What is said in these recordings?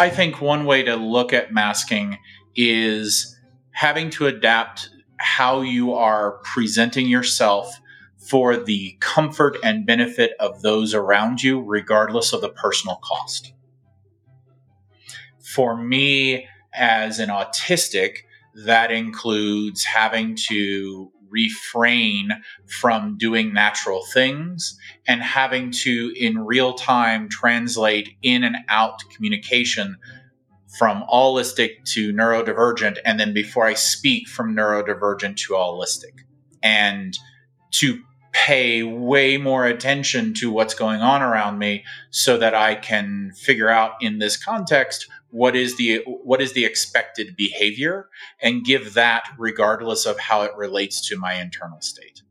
I think one way to look at masking is having to adapt how you are presenting yourself for the comfort and benefit of those around you, regardless of the personal cost. For me, as an autistic, that includes having to refrain from doing natural things and having to, in real time, translate in and out communication from allistic to neurodivergent, and then before I speak, from neurodivergent to allistic. And to pay way more attention to what's going on around me so that I can figure out in this context what is the what is the expected behavior and give that regardless of how it relates to my internal state.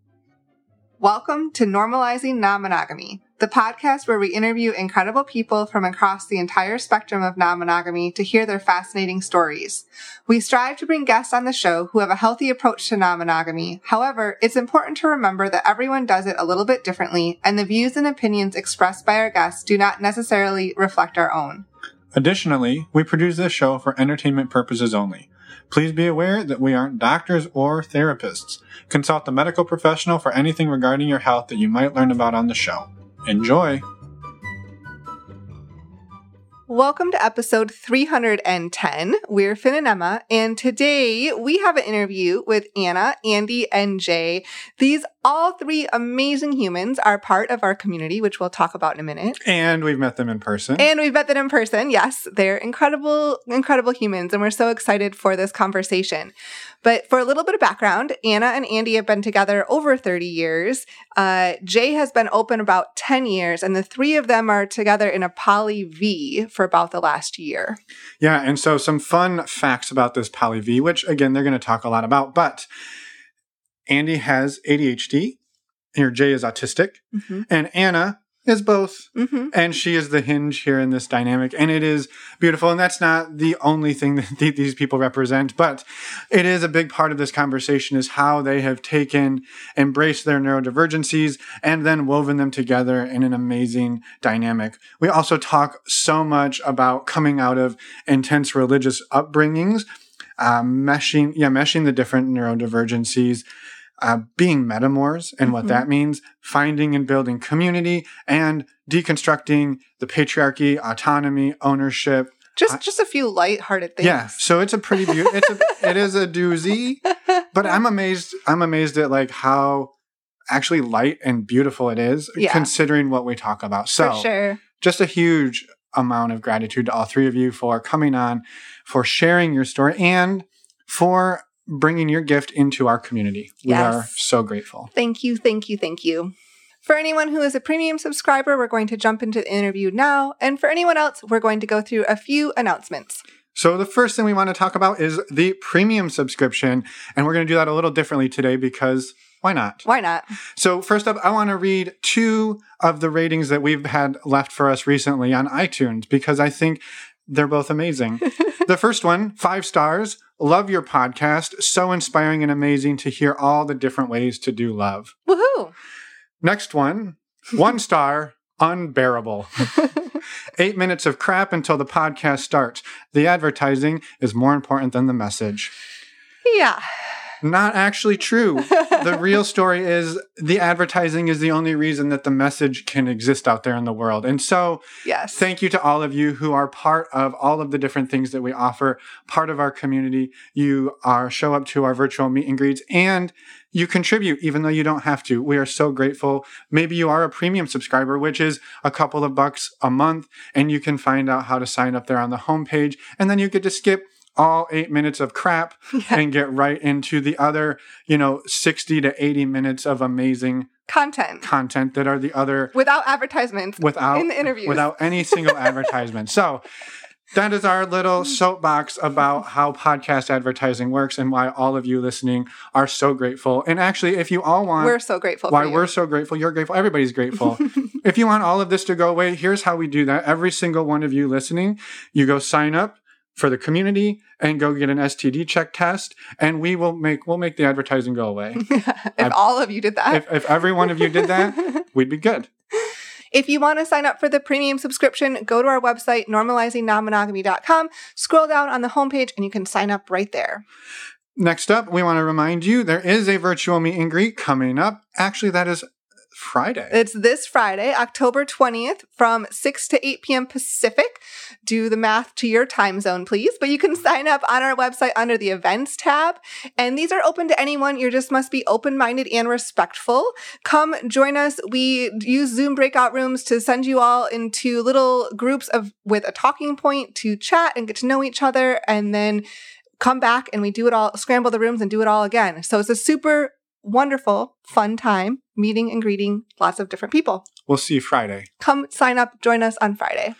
Welcome to Normalizing Non Monogamy, the podcast where we interview incredible people from across the entire spectrum of non monogamy to hear their fascinating stories. We strive to bring guests on the show who have a healthy approach to non monogamy. However, it's important to remember that everyone does it a little bit differently, and the views and opinions expressed by our guests do not necessarily reflect our own. Additionally, we produce this show for entertainment purposes only. Please be aware that we aren't doctors or therapists. Consult a medical professional for anything regarding your health that you might learn about on the show. Enjoy! Welcome to episode 310. We're Finn and Emma, and today we have an interview with Anna, Andy, and Jay. These all three amazing humans are part of our community, which we'll talk about in a minute. And we've met them in person. And we've met them in person. Yes, they're incredible, incredible humans, and we're so excited for this conversation. But for a little bit of background, Anna and Andy have been together over 30 years. Uh, Jay has been open about 10 years, and the three of them are together in a poly V for about the last year. Yeah, and so some fun facts about this poly V, which again, they're going to talk a lot about, but Andy has ADHD, And your Jay is autistic, mm-hmm. and Anna is both. Mm-hmm. And she is the hinge here in this dynamic. And it is beautiful. And that's not the only thing that th- these people represent, but it is a big part of this conversation is how they have taken, embraced their neurodivergencies, and then woven them together in an amazing dynamic. We also talk so much about coming out of intense religious upbringings. Uh, meshing, yeah, meshing the different neurodivergencies, uh, being metamours and mm-hmm. what that means, finding and building community, and deconstructing the patriarchy, autonomy, ownership. Just, just a few light-hearted things. Yeah, so it's a pretty beautiful. it's a, it is a doozy, but I'm amazed. I'm amazed at like how actually light and beautiful it is, yeah. considering what we talk about. So, For sure. just a huge amount of gratitude to all three of you for coming on, for sharing your story, and for bringing your gift into our community. We yes. are so grateful. Thank you, thank you, thank you. For anyone who is a premium subscriber, we're going to jump into the interview now. And for anyone else, we're going to go through a few announcements. So, the first thing we want to talk about is the premium subscription. And we're going to do that a little differently today because why not? Why not? So, first up, I want to read two of the ratings that we've had left for us recently on iTunes because I think they're both amazing. the first one, five stars. Love your podcast. So inspiring and amazing to hear all the different ways to do love. Woohoo. Next one, one star, unbearable. Eight minutes of crap until the podcast starts. The advertising is more important than the message. Yeah not actually true. the real story is the advertising is the only reason that the message can exist out there in the world. And so, yes. thank you to all of you who are part of all of the different things that we offer, part of our community. You are show up to our virtual meet and greets and you contribute even though you don't have to. We are so grateful. Maybe you are a premium subscriber, which is a couple of bucks a month, and you can find out how to sign up there on the homepage. And then you get to skip all eight minutes of crap yeah. and get right into the other, you know, 60 to 80 minutes of amazing content content that are the other without advertisements without in the interview without any single advertisement so that is our little mm. soapbox about how podcast advertising works and why all of you listening are so grateful. And actually, if you all want, we're so grateful. Why we're so grateful, you're grateful, everybody's grateful. if you want all of this to go away, here's how we do that. Every single one of you listening, you go sign up for the community and go get an STD check test, and we will make we'll make the advertising go away. if I've, all of you did that, if, if every one of you did that, we'd be good. If you want to sign up for the premium subscription, go to our website, normalizingnonmonogamy.com, scroll down on the homepage, and you can sign up right there. Next up, we want to remind you there is a virtual meet and greet coming up. Actually, that is Friday. It's this Friday, October 20th from 6 to 8 p.m. Pacific. Do the math to your time zone, please. But you can sign up on our website under the events tab. And these are open to anyone. You just must be open minded and respectful. Come join us. We use Zoom breakout rooms to send you all into little groups of with a talking point to chat and get to know each other. And then come back and we do it all, scramble the rooms and do it all again. So it's a super wonderful, fun time meeting and greeting lots of different people. We'll see you Friday. Come sign up, join us on Friday.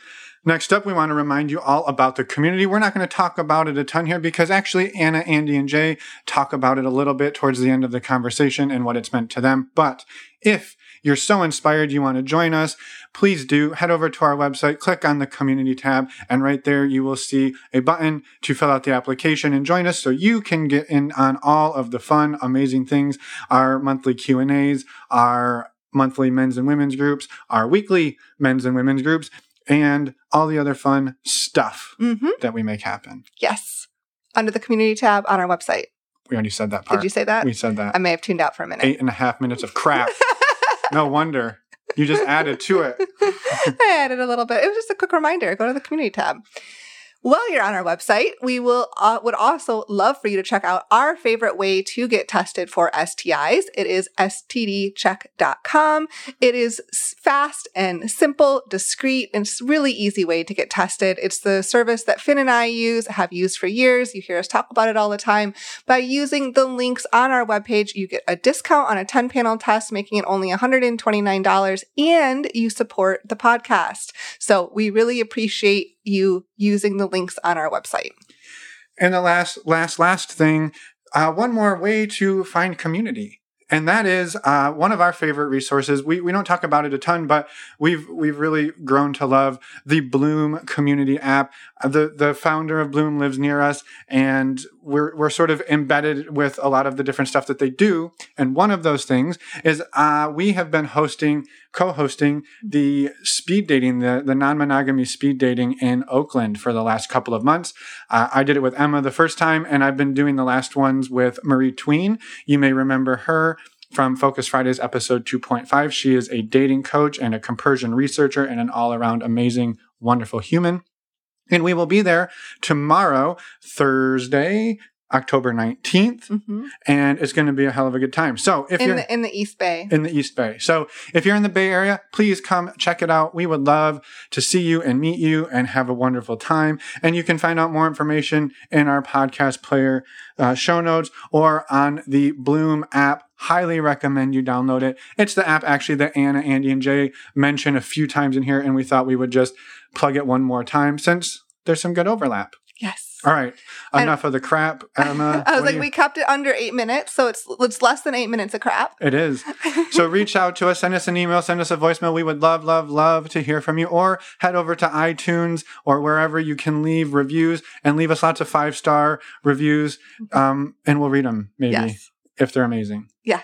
Next up, we want to remind you all about the community. We're not going to talk about it a ton here because actually Anna, Andy, and Jay talk about it a little bit towards the end of the conversation and what it's meant to them. But if you're so inspired you want to join us, please do head over to our website, click on the community tab, and right there you will see a button to fill out the application and join us so you can get in on all of the fun, amazing things, our monthly Q&As, our monthly men's and women's groups, our weekly men's and women's groups, and all the other fun stuff Mm-hmm. that we make happen. Yes. Under the community tab on our website. We already said that part. Did you say that? We said that. I may have tuned out for a minute. Eight and a half minutes of crap. no wonder. You just added to it. I added a little bit. It was just a quick reminder. Go to the community tab. While you're on our website, we will uh, would also love for you to check out our favorite way to get tested for STIs. It is stdcheck.com. It is fast and simple, discreet, and it's really easy way to get tested. It's the service that Finn and I use, have used for years. You hear us talk about it all the time. By using the links on our webpage, you get a discount on a 10 panel test, making it only $129, and you support the podcast. So we really appreciate you using the links on our website. And the last, last, last thing, uh, one more way to find community. And that is uh, one of our favorite resources. We, we don't talk about it a ton, but we've we've really grown to love the Bloom community app. Uh, the the founder of Bloom lives near us, and we're we're sort of embedded with a lot of the different stuff that they do. And one of those things is uh, we have been hosting, co-hosting the speed dating, the the non-monogamy speed dating in Oakland for the last couple of months. Uh, I did it with Emma the first time, and I've been doing the last ones with Marie Thouin. You may remember her from Focus Fridays episode 2.5. She is a dating coach and a compersion researcher and an all around amazing, wonderful human. And we will be there tomorrow, Thursday, October 19th, Mm-hmm. and it's going to be a hell of a good time. So if In you're the in the East Bay. in the East Bay. So if you're in the Bay Area, please come check it out. We would love to see you and meet you and have a wonderful time. And you can find out more information in our podcast player uh, show notes or on the Bloom app. Highly recommend you download it. It's the app actually that Anna, Andy, and Jay mentioned a few times in here, and we thought we would just plug it one more time since there's some good overlap. yes. All right, enough of the crap, Emma. I was like, you- we kept it under eight minutes, so it's it's less than eight minutes of crap. It is. So reach out to us, send us an email, send us a voicemail. We would love, love, love to hear from you. Or head over to iTunes or wherever you can leave reviews and leave us lots of five star reviews. Um, and we'll read them maybe Yes. if they're amazing. Yeah.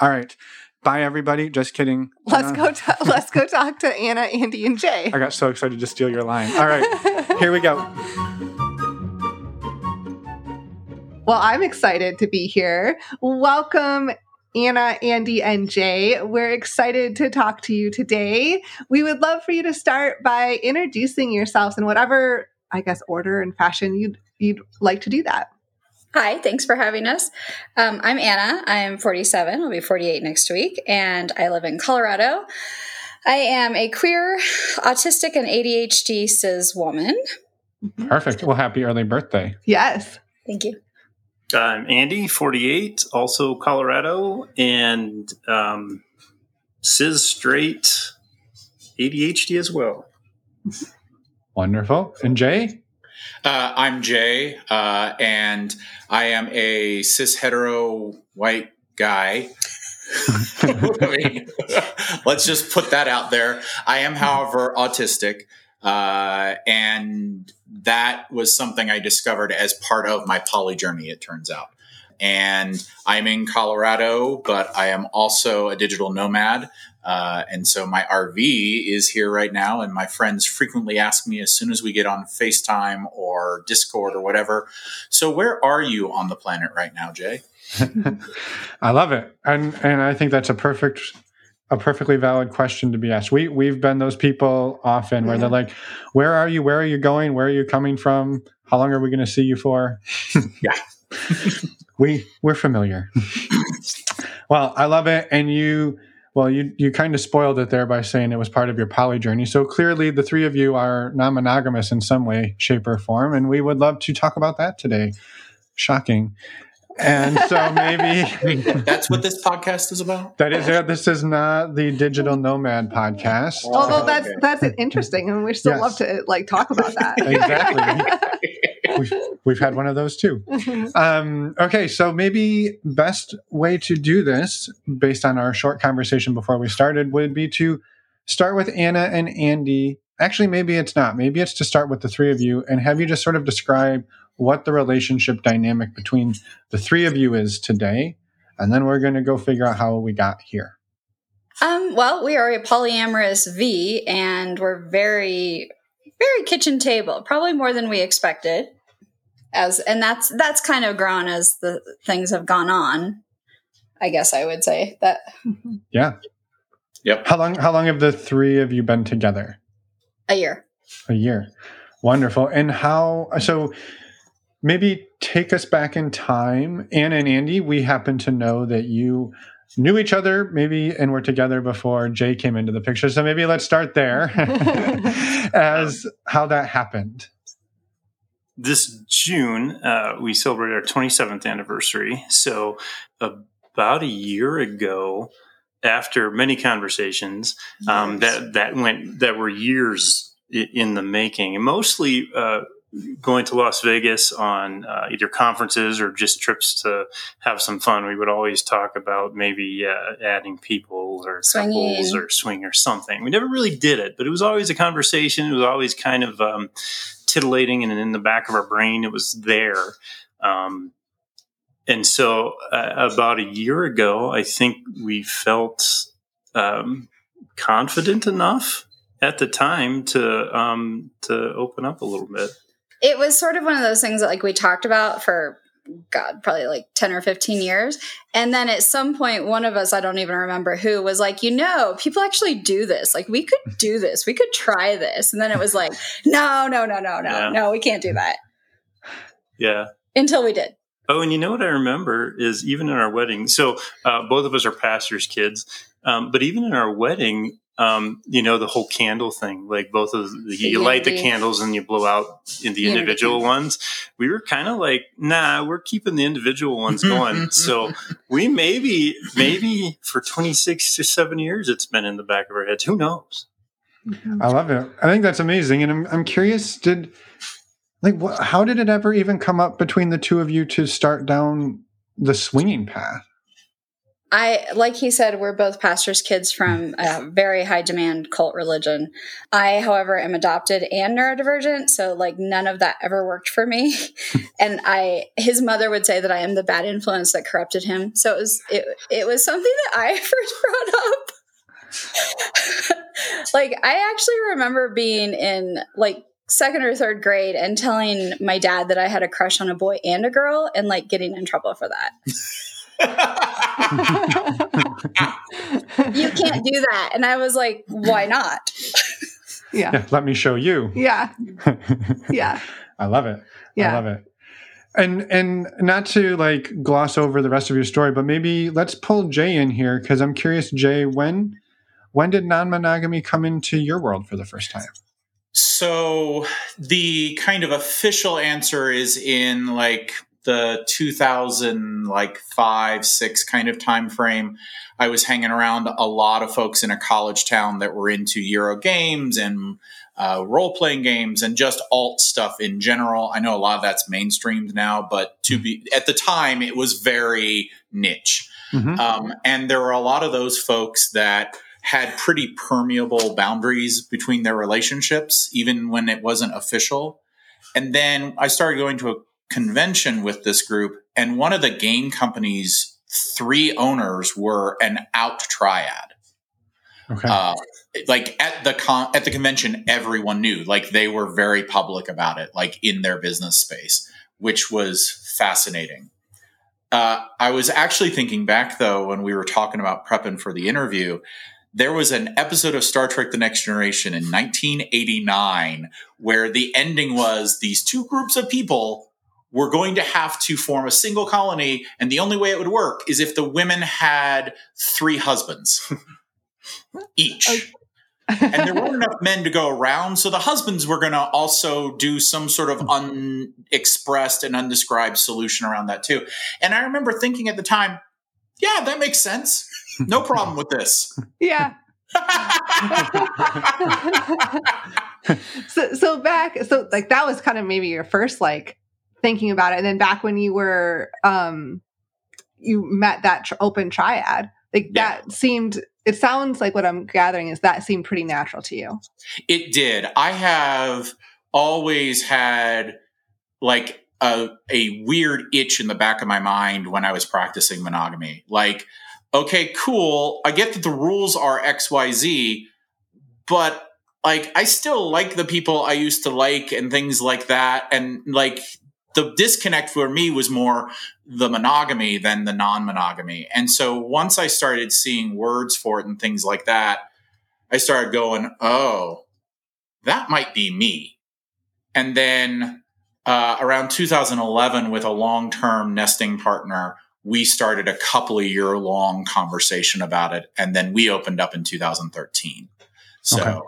All right. Bye, everybody. Just kidding. Let's Uh, go. ta- let's go talk to Anna, Andy, and Jay. I got so excited to steal your line. All right. Here we go. Well, I'm excited to be here. Welcome, Anna, Andy, and Jay. We're excited to talk to you today. We would love for you to start by introducing yourselves in whatever, I guess, order and fashion you'd you'd like to do that. Hi, thanks for having us. Um, I'm Anna. I'm 47. I'll be 48 next week, and I live in Colorado. I am a queer, autistic, and ADHD cis woman. Perfect. Well, happy early birthday. Yes. Thank you. I'm Andy, 48, also Colorado, and um, cis straight ADHD as well. Wonderful. And Jay? Uh, I'm Jay, uh, and I am a cis hetero white guy. I mean, let's just put that out there. I am, however, autistic, uh, and that was something I discovered as part of my poly journey. It turns out, and I'm in Colorado, but I am also a digital nomad. Uh, and so my RV is here right now, and my friends frequently ask me as soon as we get on FaceTime or Discord or whatever. So, where are you on the planet right now, Jay? I love it, and and I think that's a perfect a perfectly valid question to be asked. We we've been those people often where they're like, "Where are you? Where are you going? Where are you coming from? How long are we going to see you for?" yeah, we we're familiar. well, I love it, and you. Well, you you kind of spoiled it there by saying it was part of your poly journey. So clearly, the three of you are non-monogamous in some way, shape, or form, and we would love to talk about that today. Shocking and so maybe that's what this podcast is about. That is it. This is not the digital nomad podcast. Although that's that's interesting, and we still yes. love to like talk about that. exactly. we've, we've, had one of those too. Um, okay, so maybe best way to do this, based on our short conversation before we started, would be to start with Anna and Andy. Actually, maybe it's not. Maybe it's to start with the three of you and have you just sort of describe what the relationship dynamic between the three of you is today, and then we're going to go figure out how we got here. Um, well, we are a polyamorous V, and we're very, very kitchen table, probably more than we expected. As and that's that's kind of grown as the things have gone on. I guess I would say that. Yeah. Yep. How long? How long have the three of you been together? A year. A year. Wonderful. And how? So maybe take us back in time. Anna and Andy, we happen to know that you knew each other maybe and were together before Jay came into the picture. So maybe let's start there as how that happened. This June, uh, we celebrated our 27th anniversary. So about a year ago, after many conversations um, that that went that were years in the making, and mostly uh, going to Las Vegas on uh, either conferences or just trips to have some fun, we would always talk about maybe uh, adding people or Swinging. couples or swing or something. We never really did it, but it was always a conversation. It was always kind of um, titillating, and in the back of our brain, it was there. Um, and so, uh, about a year ago, I think we felt um, confident enough at the time to um, to open up a little bit it was sort of one of those things that like we talked about for God, probably like 10 or 15 years. And then at some point, one of us, I don't even remember who, was like, you know, people actually do this. Like, we could do this. We could try this. And then it was like, no, no, no, no, no, yeah. no, we can't do that. Yeah. Until we did. Oh, and you know what I remember is even in our wedding. So uh, both of us are pastors' kids. Um, but even in our wedding, um, you know, the whole candle thing, like both of the, you light the candles and you blow out in the individual ones. We were kind of like, nah, we're keeping the individual ones going. so we maybe, maybe for 26 or seven years, it's been in the back of our heads. Who knows? I love it. I think that's amazing. And I'm, I'm curious, did, like, what, how did it ever even come up between the two of you to start down the swinging path? I, like he said, we're both pastors' kids from mm. a very high demand cult religion. I, however, am adopted and neurodivergent, so like none of that ever worked for me. and I, his mother would say that I am the bad influence that corrupted him. So it was, it, it was something that I first brought up. like I actually remember being in like second or third grade and telling my dad that I had a crush on a boy and a girl and like getting in trouble for that. You can't do that. And I was like, why not? yeah. yeah. Let me show you. Yeah. Yeah. I love it. Yeah. I love it. And and not to like gloss over the rest of your story, but maybe let's pull Jay in here because I'm curious, Jay, when when did non-monogamy come into your world for the first time? So the kind of official answer is in like the 2000 like five six kind of time frame i was hanging around a lot of folks in a college town that were into euro games and uh, role playing games and just alt stuff in general. I know a lot of that's mainstreamed now but to be at the time it was very niche. Mm-hmm. um, and there were a lot of those folks that had pretty permeable boundaries between their relationships even when it wasn't official. And then I started going to a convention with this group and one of the game companies' three owners were an out triad. Okay. Uh, like at the con- at the convention, everyone knew. Like they were very public about it, like in their business space, which was fascinating. Uh, I was actually thinking back though when we were talking about prepping for the interview. There was an episode of Star Trek: The Next Generation in 1989 where the ending was these two groups of people were going to have to form a single colony, and the only way it would work is if the women had three husbands each. and there weren't enough men to go around, so the husbands were going to also do some sort of unexpressed and undescribed solution around that too. And I remember thinking at the time, yeah, that makes sense. No problem with this. Yeah. so so back so like that was kind of maybe your first like thinking about it and then back when you were um you met that tr- open triad like Yeah. that seemed it sounds like what i'm gathering is that seemed pretty natural to you It did. I have always had like a, a weird itch in the back of my mind when I was practicing monogamy. Like, okay, cool. I get that the rules are XYZ, but like I still like the people I used to like and things like that. And like the disconnect for me was more the monogamy than the non monogamy. And so once I started seeing words for it and things like that, I started going, oh, that might be me. And then uh, around 2011, with a long term nesting partner, we started a couple of year long conversation about it. And then we opened up in 2013. So Okay.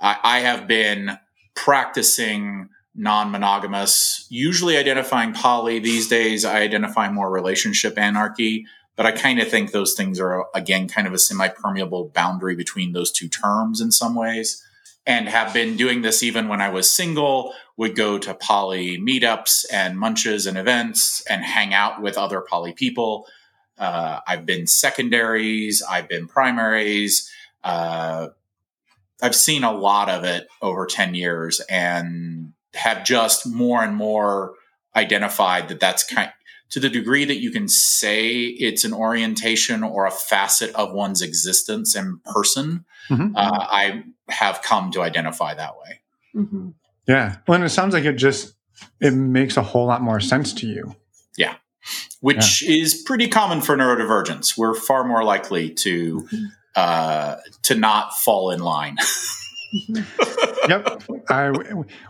I, I have been practicing non monogamous, usually identifying poly. These days, I identify more relationship anarchy. But I kind of think those things are, again, kind of a semi permeable boundary between those two terms in some ways. And have been doing this even when I was single, would go to poly meetups and munches and events and hang out with other poly people. Uh, I've been secondaries, I've been primaries. Uh, I've seen a lot of it over 10 years and have just more and more identified that that's kind to the degree that you can say it's an orientation or a facet of one's existence and person, Mhm. uh, I have come to identify that way. mm-hmm. Yeah. Well, and it sounds like it just it makes a whole lot more sense to you. Yeah. Which is pretty common for neurodivergence. We're far more likely to uh, to not fall in line. Yep. I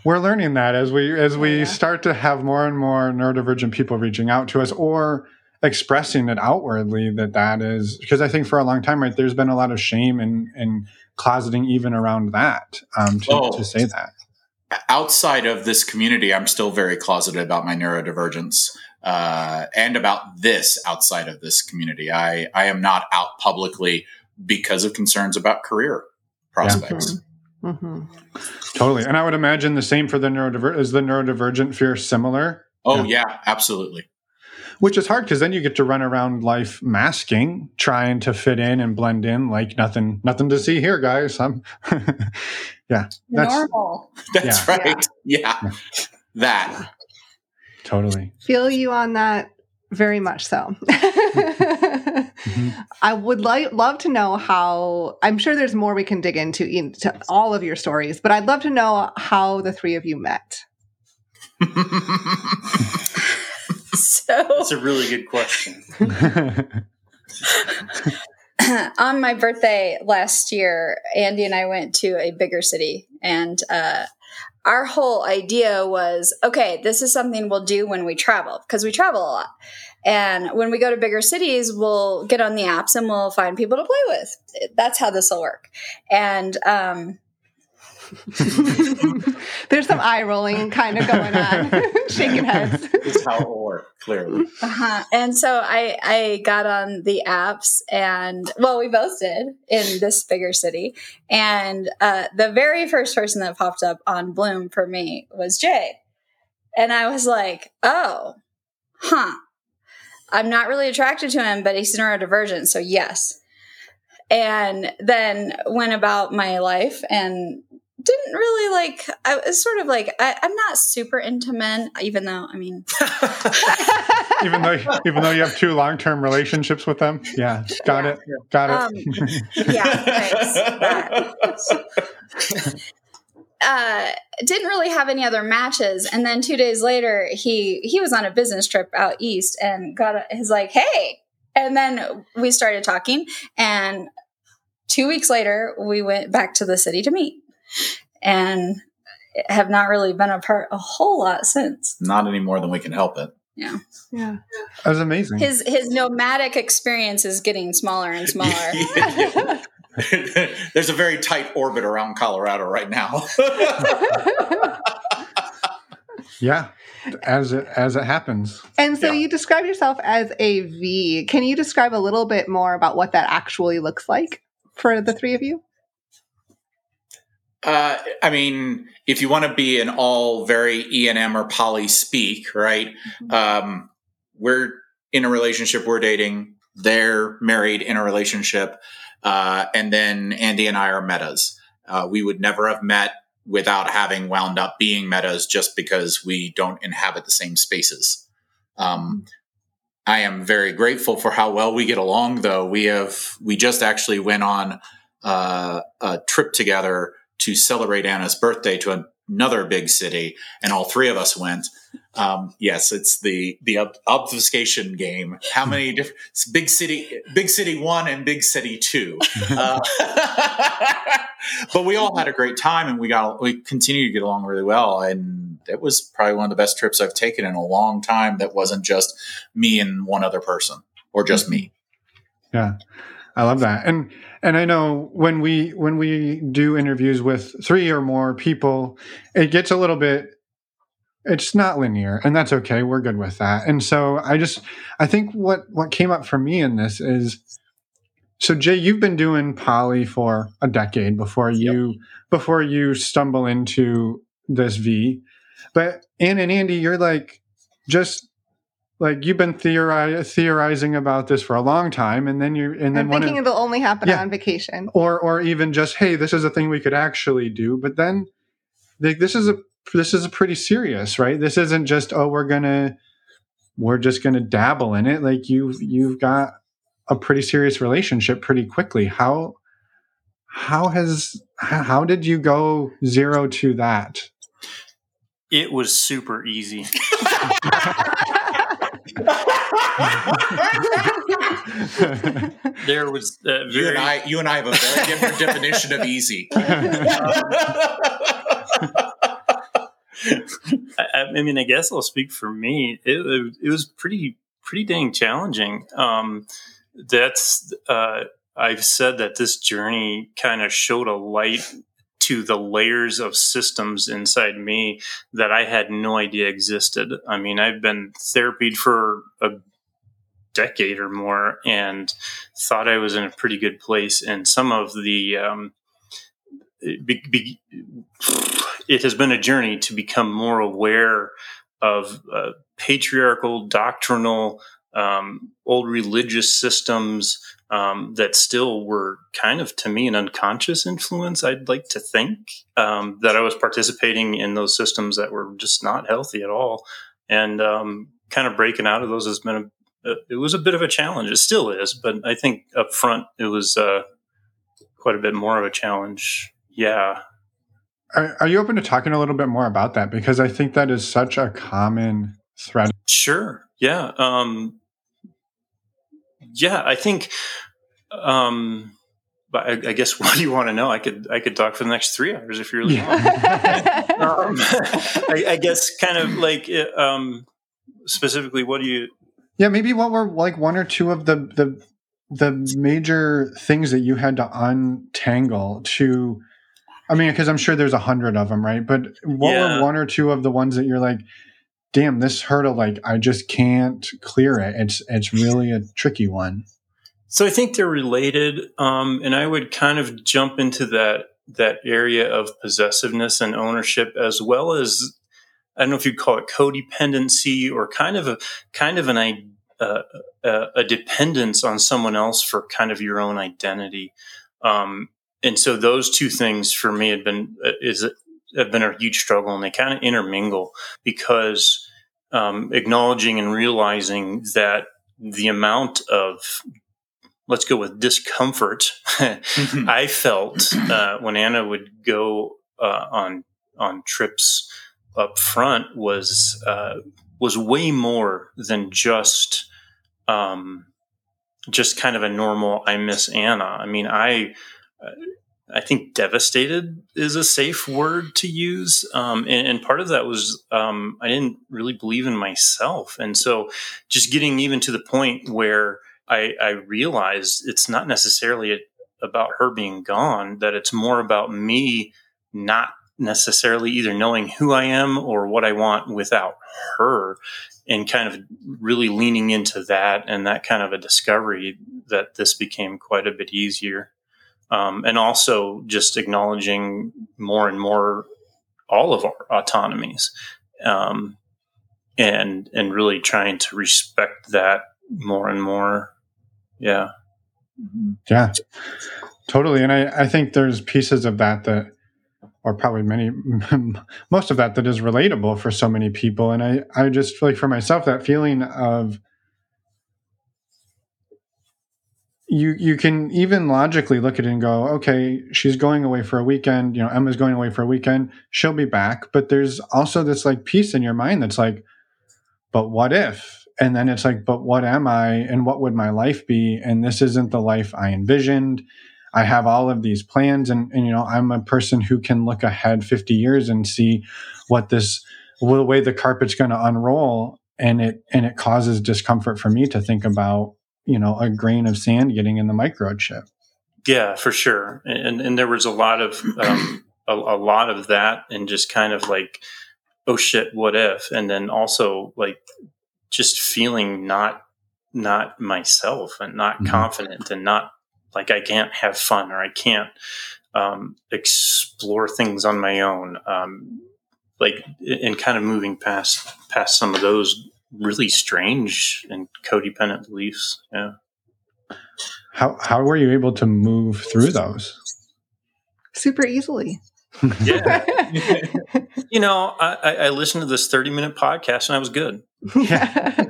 we're learning that as we as we Yeah. start to have more and more neurodivergent people reaching out to us or expressing it outwardly that that is because I think for a long time right there's been a lot of shame and and closeting even around that um to, Oh. to say that. Outside of this community, I'm still very closeted about my neurodivergence uh, and about this outside of this community. I, I am not out publicly because of concerns about career prospects. Mm-hmm. Totally. And I would imagine the same for the neurodivergent is the neurodivergent fear similar? Oh, yeah, absolutely. Which is hard because then you get to run around life masking, trying to fit in and blend in like nothing nothing to see here, guys. I'm yeah. That's Normal. That's Yeah. right. Yeah. That. totally. feel you on that very much so i would like love to know how i'm sure there's more we can dig into into all of your stories but i'd love to know how the three of you met So That's a really good question. on my birthday last year, Andy and I went to a bigger city, and uh, our whole idea was okay, this is something we'll do when we travel because we travel a lot. And when we go to bigger cities, we'll get on the apps and we'll find people to play with. That's how this will work. And um, there's some eye rolling kind of going on shaking heads This is how it will work, clearly. Uh-huh. And so I I got on the apps and well we both did in this bigger city and uh, the very first person that popped up on Bloom for me was Jay, and I was like oh huh I'm not really attracted to him but he's neurodivergent so yes. And then went about my life and didn't really like i was sort of like I, am not super into men even though i mean even though even though you have two long-term relationships with them? Yeah got yeah. it got um, it yeah thanks uh, didn't really have any other matches and then two days later he he was on a business trip out east and got a, his like hey and then we started talking and two weeks later we went back to the city to meet and have not really been apart a whole lot since. Not any more than we can help it. Yeah. Yeah. That was amazing. His his nomadic experience is getting smaller and smaller. There's a very tight orbit around Colorado right now. yeah. As it as it happens. And so yeah. you describe yourself as a V. Can you describe a little bit more about what that actually looks like for the three of you? Uh, I mean, if you want to be an all very E and M or poly speak, right? Mm-hmm. Um, we're in a relationship, we're dating, they're married in a relationship, uh, and then Andy and I are metas. Uh, we would never have met without having wound up being metas just because we don't inhabit the same spaces. Um, I am very grateful for how well we get along, though. We have, we just actually went on uh, a trip together to celebrate Anna's birthday to another big city, and all three of us went. Um, yes, it's the the obfuscation game. How many different big city, big city one and big city two? Uh, but we all had a great time, and we got we continue to get along really well. And it was probably one of the best trips I've taken in a long time. That wasn't just me and one other person, or just me. Yeah, I love that. And and I know when we when we do interviews with three or more people, it gets a little bit it's not linear and that's okay. We're good with that. And so I just I think what what came up for me in this is so Jay, you've been doing poly for a decade before you yep. before you stumble into this V. But Ann and Andy, you're like just like you've been theori- theorizing about this for a long time and then you're and then I'm thinking it'll only happen yeah, on vacation or or even just hey this is a thing we could actually do but then like this is a this is a pretty serious right this isn't just oh we're gonna we're just gonna dabble in it like you've you've got a pretty serious relationship pretty quickly how how has how did you go zero to that it was super easy there was uh, very... you and I. You and I have a very different definition of easy. I, I, mean, I guess I'll speak for me. It, it, it was pretty pretty dang challenging. Um, that's uh, I've said that this journey kind of showed a light to the layers of systems inside me that I had no idea existed. I mean, I've been therapied for a decade or more and thought I was in a pretty good place. And some of the, um, be, be, it has been a journey to become more aware of uh, patriarchal, doctrinal, um, old religious systems um, that still were kind of, to me, an unconscious influence. I'd like to think um, that I was participating in those systems that were just not healthy at all. And um, kind of breaking out of those has been a it was a bit of a challenge. It still is, but I think up front it was uh, quite a bit more of a challenge. Yeah. Are, are, you open to talking a little bit more about that? Because I think that is such a common thread. Sure. Yeah. Um, yeah. I think. Um, but I, I, guess what do you want to know? I could I could talk for the next three hours if you're. Really yeah. um, I, I, guess kind of like um, specifically, what do you yeah, maybe what were like one or two of the the the major things that you had to untangle to I mean, because I'm sure there's a hundred of them, right? But what yeah. were one or two of the ones that you're like, damn, this hurdle, like I just can't clear it. It's it's really a tricky one. So I think they're related, um, and I would kind of jump into that that area of possessiveness and ownership, as well as I don't know if you'd call it codependency or kind of a kind of an uh, a, a dependence on someone else for kind of your own identity. Um, and so those two things for me had been uh, is have been a huge struggle, and they kind of intermingle because um, acknowledging and realizing that the amount of let's go with discomfort mm-hmm. I felt uh, when Anna would go uh, on on trips up front was uh, was way more than just um, just kind of a normal I miss Anna. I mean, I I think devastated is a safe word to use. Um, and, and, part of that was um, I didn't really believe in myself. And so just getting even to the point where I, I realized it's not necessarily about her being gone, that it's more about me not necessarily either knowing who I am or what I want without her and kind of really leaning into that and that kind of a discovery that this became quite a bit easier um, and also just acknowledging more and more all of our autonomies. Um, and and really trying to respect that more and more. Yeah. Yeah. Totally. And i i think there's pieces of that that or probably many most of that that is relatable for so many people. And i i just feel like for myself that feeling of you you can even logically look at it and go, okay, she's going away for a weekend. You know, Emma's going away for a weekend. She'll be back. But there's also this like piece in your mind that's like, but what if? And then it's like, but what am I? And what would my life be? And this isn't the life I envisioned. I have all of these plans, and, and you know, I'm a person who can look ahead 50 years and see what this the way the carpet's going to unroll and it and it causes discomfort for me to think about you know a grain of sand getting in the microchip. Yeah, for sure. And and there was a lot of um, a, a lot of that, and just kind of like, oh shit, what if? And then also like just feeling not not myself and not mm-hmm. confident and not like I can't have fun or I can't um, explore things on my own. Um, like and kind of moving past past some of those really strange and codependent beliefs. Yeah. How how were you able to move through those? Super easily. yeah. you know, I, I listened to this 30 minute podcast and I was good. Yeah.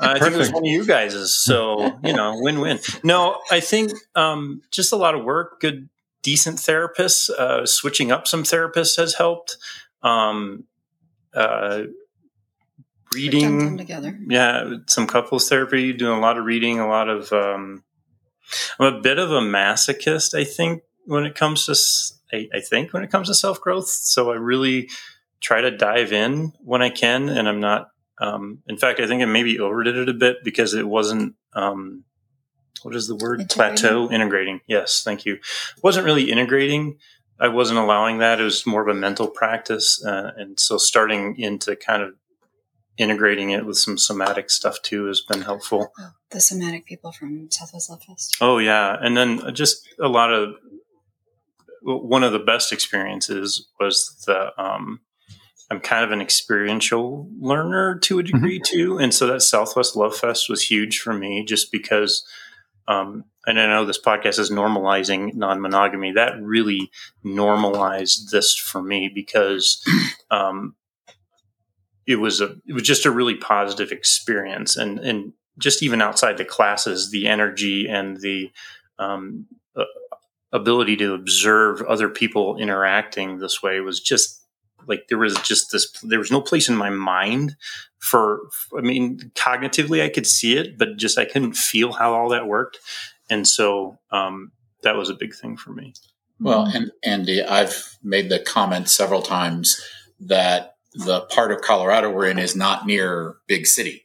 I think it was one of you guys's. So, you know, win win. No, I think um, just a lot of work, good, decent therapists. Uh, switching up some therapists has helped. Um, uh, reading together. Yeah, some couples therapy, doing a lot of reading, a lot of. Um, I'm a bit of a masochist, I think, when it comes to. I, I think when it comes to self growth, so I really try to dive in when I can, and I'm not. Um, in fact, I think I maybe overdid it a bit because it wasn't. Um, what is the word? Integrating. Plateau integrating. Yes, thank you. It wasn't really integrating. I wasn't allowing that. It was more of a mental practice, uh, and so starting into kind of integrating it with some somatic stuff too has been helpful. Oh, the somatic people from Southwest Love Fest. Oh yeah, and then just a lot of one of the best experiences was the um, I'm kind of an experiential learner to a degree mm-hmm. too, and so that Southwest Love Fest was huge for me just because. Um, and I know this podcast is normalizing non-monogamy. That really normalized this for me because um, it was a it was just a really positive experience. And and just even outside the classes the energy and the um, uh, ability to observe other people interacting this way was just like there was just this there was no place in my mind for i mean cognitively i could see it but just i couldn't feel how all that worked. And so um, that was a big thing for me. Well and andy i've made the comment several times that the part of Colorado we're in is not near big city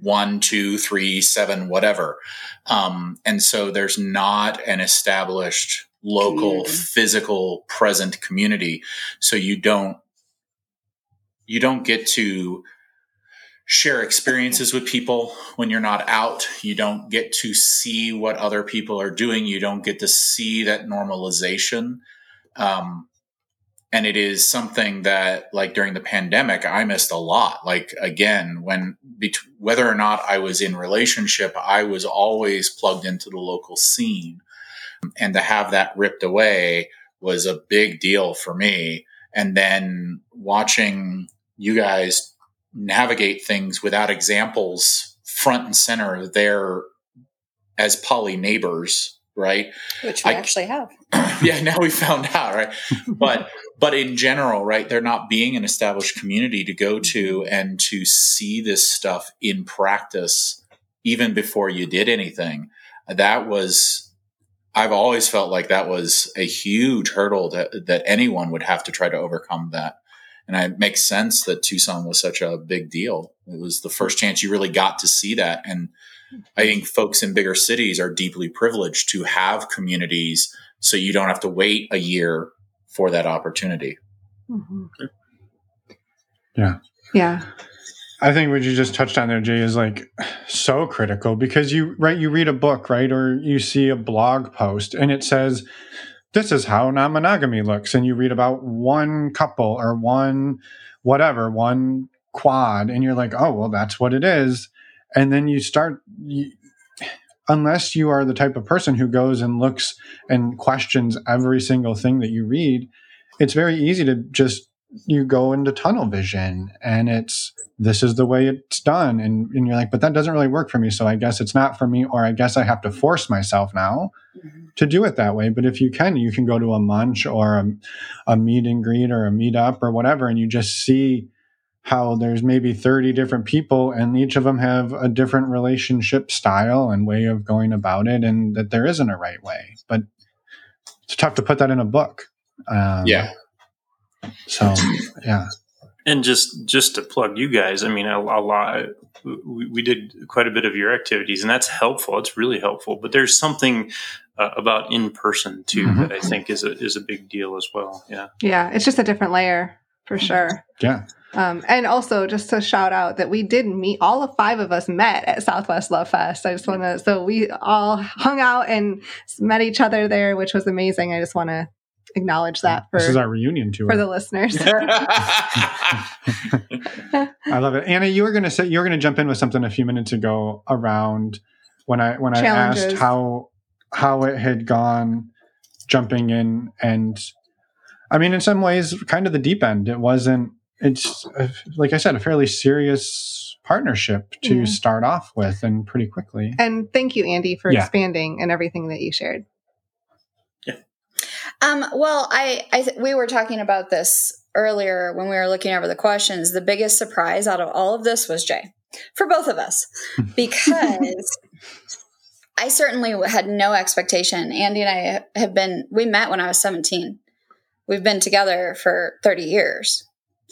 one, two, three, seven, whatever. Um, and so there's not an established local community. physical present community. So you don't, you don't get to share experiences with people when you're not out. You don't get to see what other people are doing. You don't get to see that normalization. Um, and it is something that like during the pandemic i missed a lot like again when bet- whether or not i was in relationship i was always plugged into the local scene And to have that ripped away was a big deal for me. And then watching you guys navigate things without examples front and center there as poly neighbors, right? Which we I, actually have. yeah, now we found out, right? but but in general, right, there not being an established community to go to mm-hmm. and to see this stuff in practice even before you did anything, that was I've always felt like that was a huge hurdle that that anyone would have to try to overcome that. And it makes sense that Tucson was such a big deal. It was the first chance you really got to see that. And I think folks in bigger cities are deeply privileged to have communities so you don't have to wait a year for that opportunity. Mm-hmm. Yeah. Yeah. I think what you just touched on there, J, is like so critical because you right, you read a book, right, or you see a blog post and it says, This is how non-monogamy looks, and you read about one couple or one whatever, one quad, and you're like, Oh, well, that's what it is. And then you start you, unless you are the type of person who goes and looks and questions every single thing that you read, it's very easy to just you go into tunnel vision and it's this is the way it's done. And, and you're like but that doesn't really work for me. So i guess it's not for me or i guess i have to force myself now mm-hmm. to do it that way. But if you can you can go to a munch or a, a meet and greet or a meetup or whatever and you just see how there's maybe 30 different people and each of them have a different relationship style and way of going about it and that there isn't a right way but it's tough to put that in a book um, yeah so yeah. And just just to plug you guys, I mean, a, a lot. We, we, did quite a bit of your activities, and that's helpful. It's really helpful. But there's something uh, about in person too mm-hmm. that I think is a is a big deal as well. Yeah. Yeah, it's just a different layer for sure. Yeah. Um, and also, just to shout out that we did meet, all of five of us met at Southwest Love Fest. I just want to, so we all hung out and met each other there, which was amazing. I just want to acknowledge that for this is our reunion tour for the listeners. I love it, Anna. You were going to say you were going to jump in with something a few minutes ago around when I when I asked how how it had gone jumping in and I mean in some ways kind of the deep end. It wasn't. It's a, like I said, a fairly serious partnership to yeah. start off with and pretty quickly. And thank you, Andy, for yeah. expanding and everything that you shared. Yeah. Um, well, I, I th- we were talking about this earlier when we were looking over the questions. The biggest surprise out of all of this was J for both of us because I certainly had no expectation. Andy and I have been we met when I was 17. We've been together for 30 years.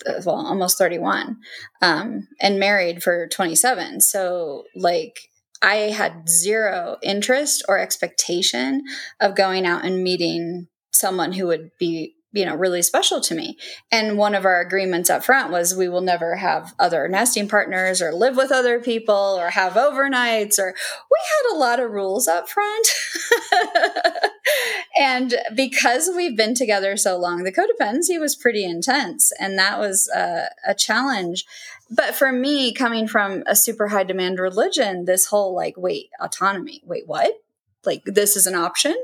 Uh, well, almost 31. Um, and married for 27. So like I had zero interest or expectation of going out and meeting someone who would be you know really special to me. And one of our agreements up front was we will never have other nesting partners or live with other people or have overnights or we had a lot of rules up front. And because we've been together so long the codependency was pretty intense and that was a, a challenge. But for me coming from a super high demand religion this whole like wait autonomy wait what? Like this is an option?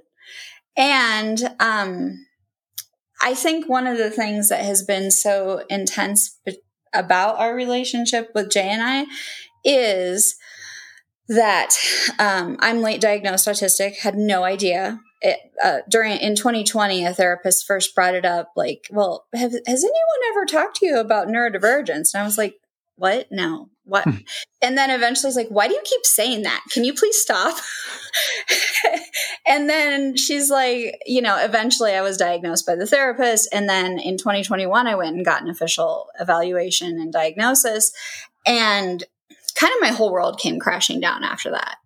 And um, I think one of the things that has been so intense about our relationship with J and I is that um, I'm late diagnosed autistic, had no idea. It, uh, during in 2020, a therapist first brought it up, like, "Well, have, has anyone ever talked to you about neurodivergence?" And I was like, "What? No, what?" Hmm. and then eventually, it's like, "Why do you keep saying that? Can you please stop?" and then she's like, you know, eventually I was diagnosed by the therapist. And then in 2021, I went and got an official evaluation and diagnosis. And kind of my whole world came crashing down after that.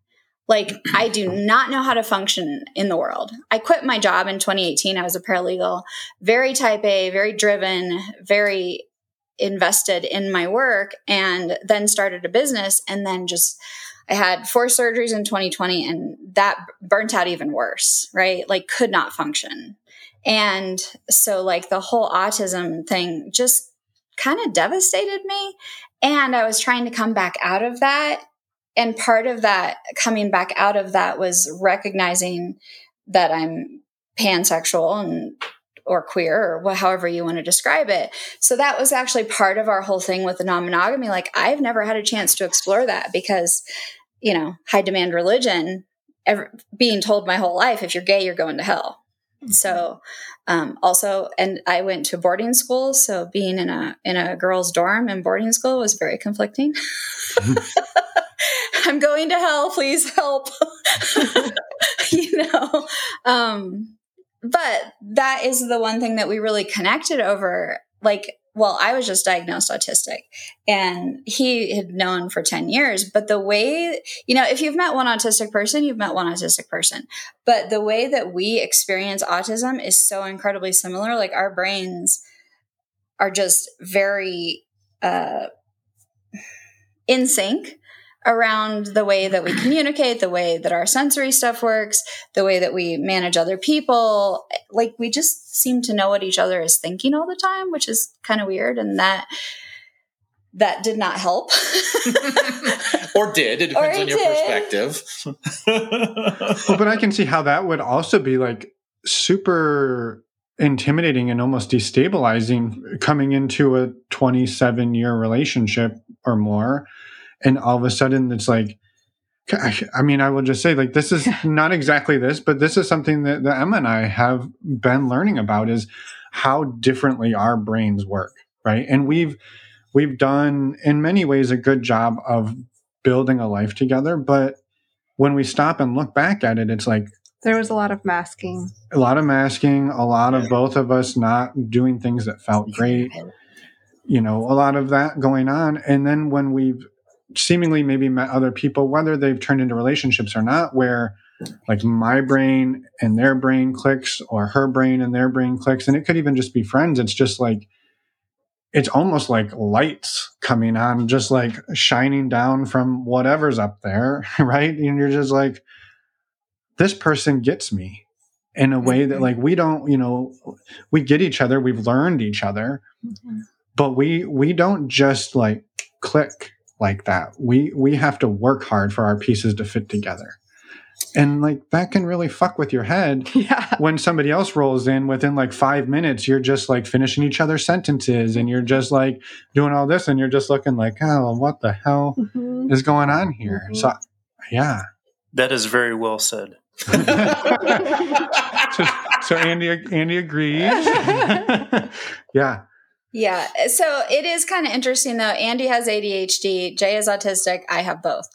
Like, I do not know how to function in the world. I quit my job in 2018. I was a paralegal, very type A, very driven, very invested in my work, and then started a business and then just I had four surgeries in 2020 and that burnt out even worse, right? Like could not function. And so like the whole autism thing just kind of devastated me. And I was trying to come back out of that. And part of that coming back out of that was recognizing that I'm pansexual and or queer or however you want to describe it. So that was actually part of our whole thing with the non-monogamy. Like I've never had a chance to explore that because, you know, high demand religion, ever, being told my whole life, if you're gay, you're going to hell. So, um, also, and I went to boarding school, so being in a in a girls' dorm in boarding school was very conflicting. I'm going to hell. Please help. you know, um, but that is the one thing that we really connected over. Like, well, I was just diagnosed autistic and he had known for 10 years. But the way, you know, if you've met one autistic person, you've met one autistic person. But the way that we experience autism is so incredibly similar. Like, our brains are just very uh, in sync around the way that we communicate, the way that our sensory stuff works, the way that we manage other people. Like we just seem to know what each other is thinking all the time, which is kind of weird. And that that did not help. or did. It depends on your did. perspective. well, but I can see how that would also be like super intimidating and almost destabilizing coming into a 27 year relationship or more and all of a sudden it's like I mean, I will just say, like, this is not exactly this, but this is something that, that Emma and I have been learning about is how differently our brains work, right? And we've we've done in many ways a good job of building a life together, but when we stop and look back at it, it's like there was a lot of masking, a lot of masking, a lot of both of us not doing things that felt great, you know, a lot of that going on, and then when we've seemingly maybe met other people, whether they've turned into relationships or not, where like my brain and their brain clicks or her brain and their brain clicks. And it could even just be friends. It's just like, it's almost like lights coming on, just like shining down from whatever's up there, right? And you're just like, this person gets me in a way that mm-hmm. like we don't, you know, we get each other, we've learned each other, mm-hmm. but we we don't just like click like that. We we have to work hard for our pieces to fit together. And like that can really fuck with your head. Yeah. When somebody else rolls in within like five minutes, you're just like finishing each other's sentences and you're just like doing all this and you're just looking like, oh, what the hell mm-hmm. is going on here? Mm-hmm. So yeah. That is very well said. so, so Andy Andy agrees. yeah. Yeah. So it is kind of interesting though. Andy has ADHD, J is autistic, I have both.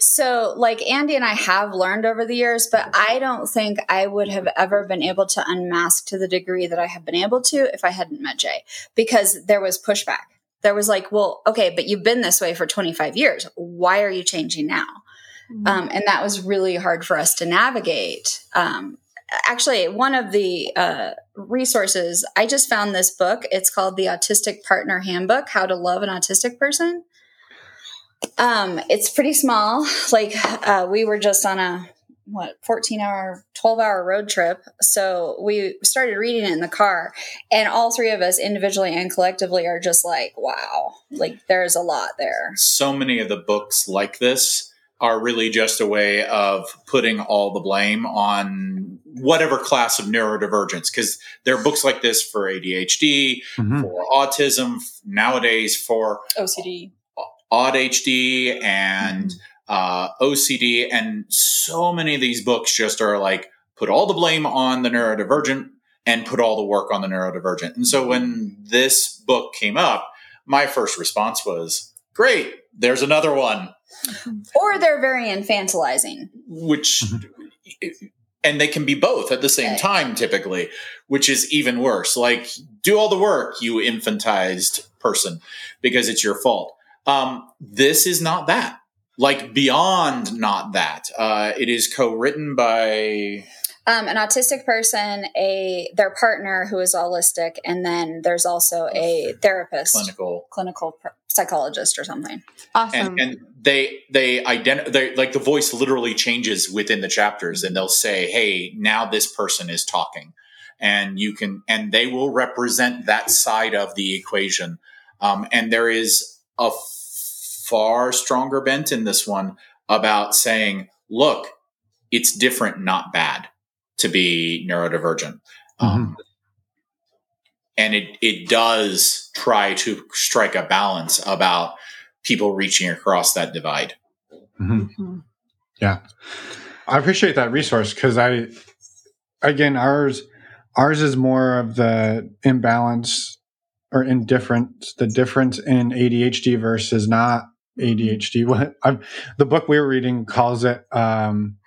So, like Andy and I have learned over the years, but I don't think I would have ever been able to unmask to the degree that I have been able to if I hadn't met J because there was pushback. There was like, well, okay, but you've been this way for 25 years. Why are you changing now? Mm-hmm. Um, and that was really hard for us to navigate. Um, actually one of the uh, resources i just found this book. It's called the autistic partner handbook how to love an autistic person. Um, it's pretty small. Like uh, we were just on a what 14 hour 12 hour road trip. So we started reading it in the car and all three of us individually and collectively are just like wow. Like there's a lot there. So many of the books like this are really just a way of putting all the blame on whatever class of neurodivergence because there are books like this for ADHD, mm-hmm. for autism, nowadays for OCD, ADHD, and mm-hmm. uh, OCD, and so many of these books just are like put all the blame on the neurodivergent and put all the work on the neurodivergent. And so when this book came up, my first response was, "Great, there's another one." Or they're very infantilizing, which and they can be both at the same time typically which is even worse. Like do all the work you infantized person because it's your fault. Um, this is not that. Like beyond not that. Uh, it is co-written by um, an autistic person, a their partner who is allistic, and then there's also a therapist, clinical clinical psychologist or something. Awesome. And, and they they identify they like the voice literally changes within the chapters, and they'll say, "Hey, now this person is talking," and you can and they will represent that side of the equation. Um, and there is a far stronger bent in this one about saying, "Look, it's different, not bad." to be neurodivergent. Um, and it, it does try to strike a balance about people reaching across that divide. Mm-hmm. Yeah. I appreciate that resource because I, again, ours, ours is more of the imbalance or indifference, the difference in ADHD versus not ADHD. What I'm, the book we were reading calls it um,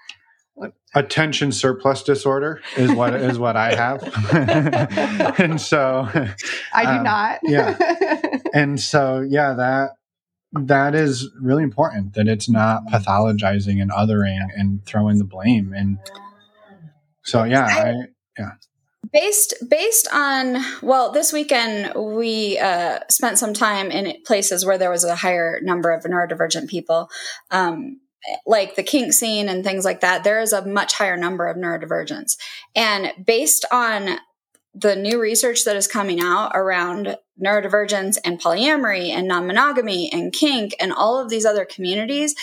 attention surplus disorder is what is what I have, and so I do um, not. yeah, and so yeah, that that is really important that it's not pathologizing and othering and throwing the blame and so yeah I, yeah. Based based on well this weekend we uh, spent some time in places where there was a higher number of neurodivergent people. Um, like the kink scene and things like that there is a much higher number of neurodivergence and based on the new research that is coming out around neurodivergence and polyamory and non-monogamy and kink and all of these other communities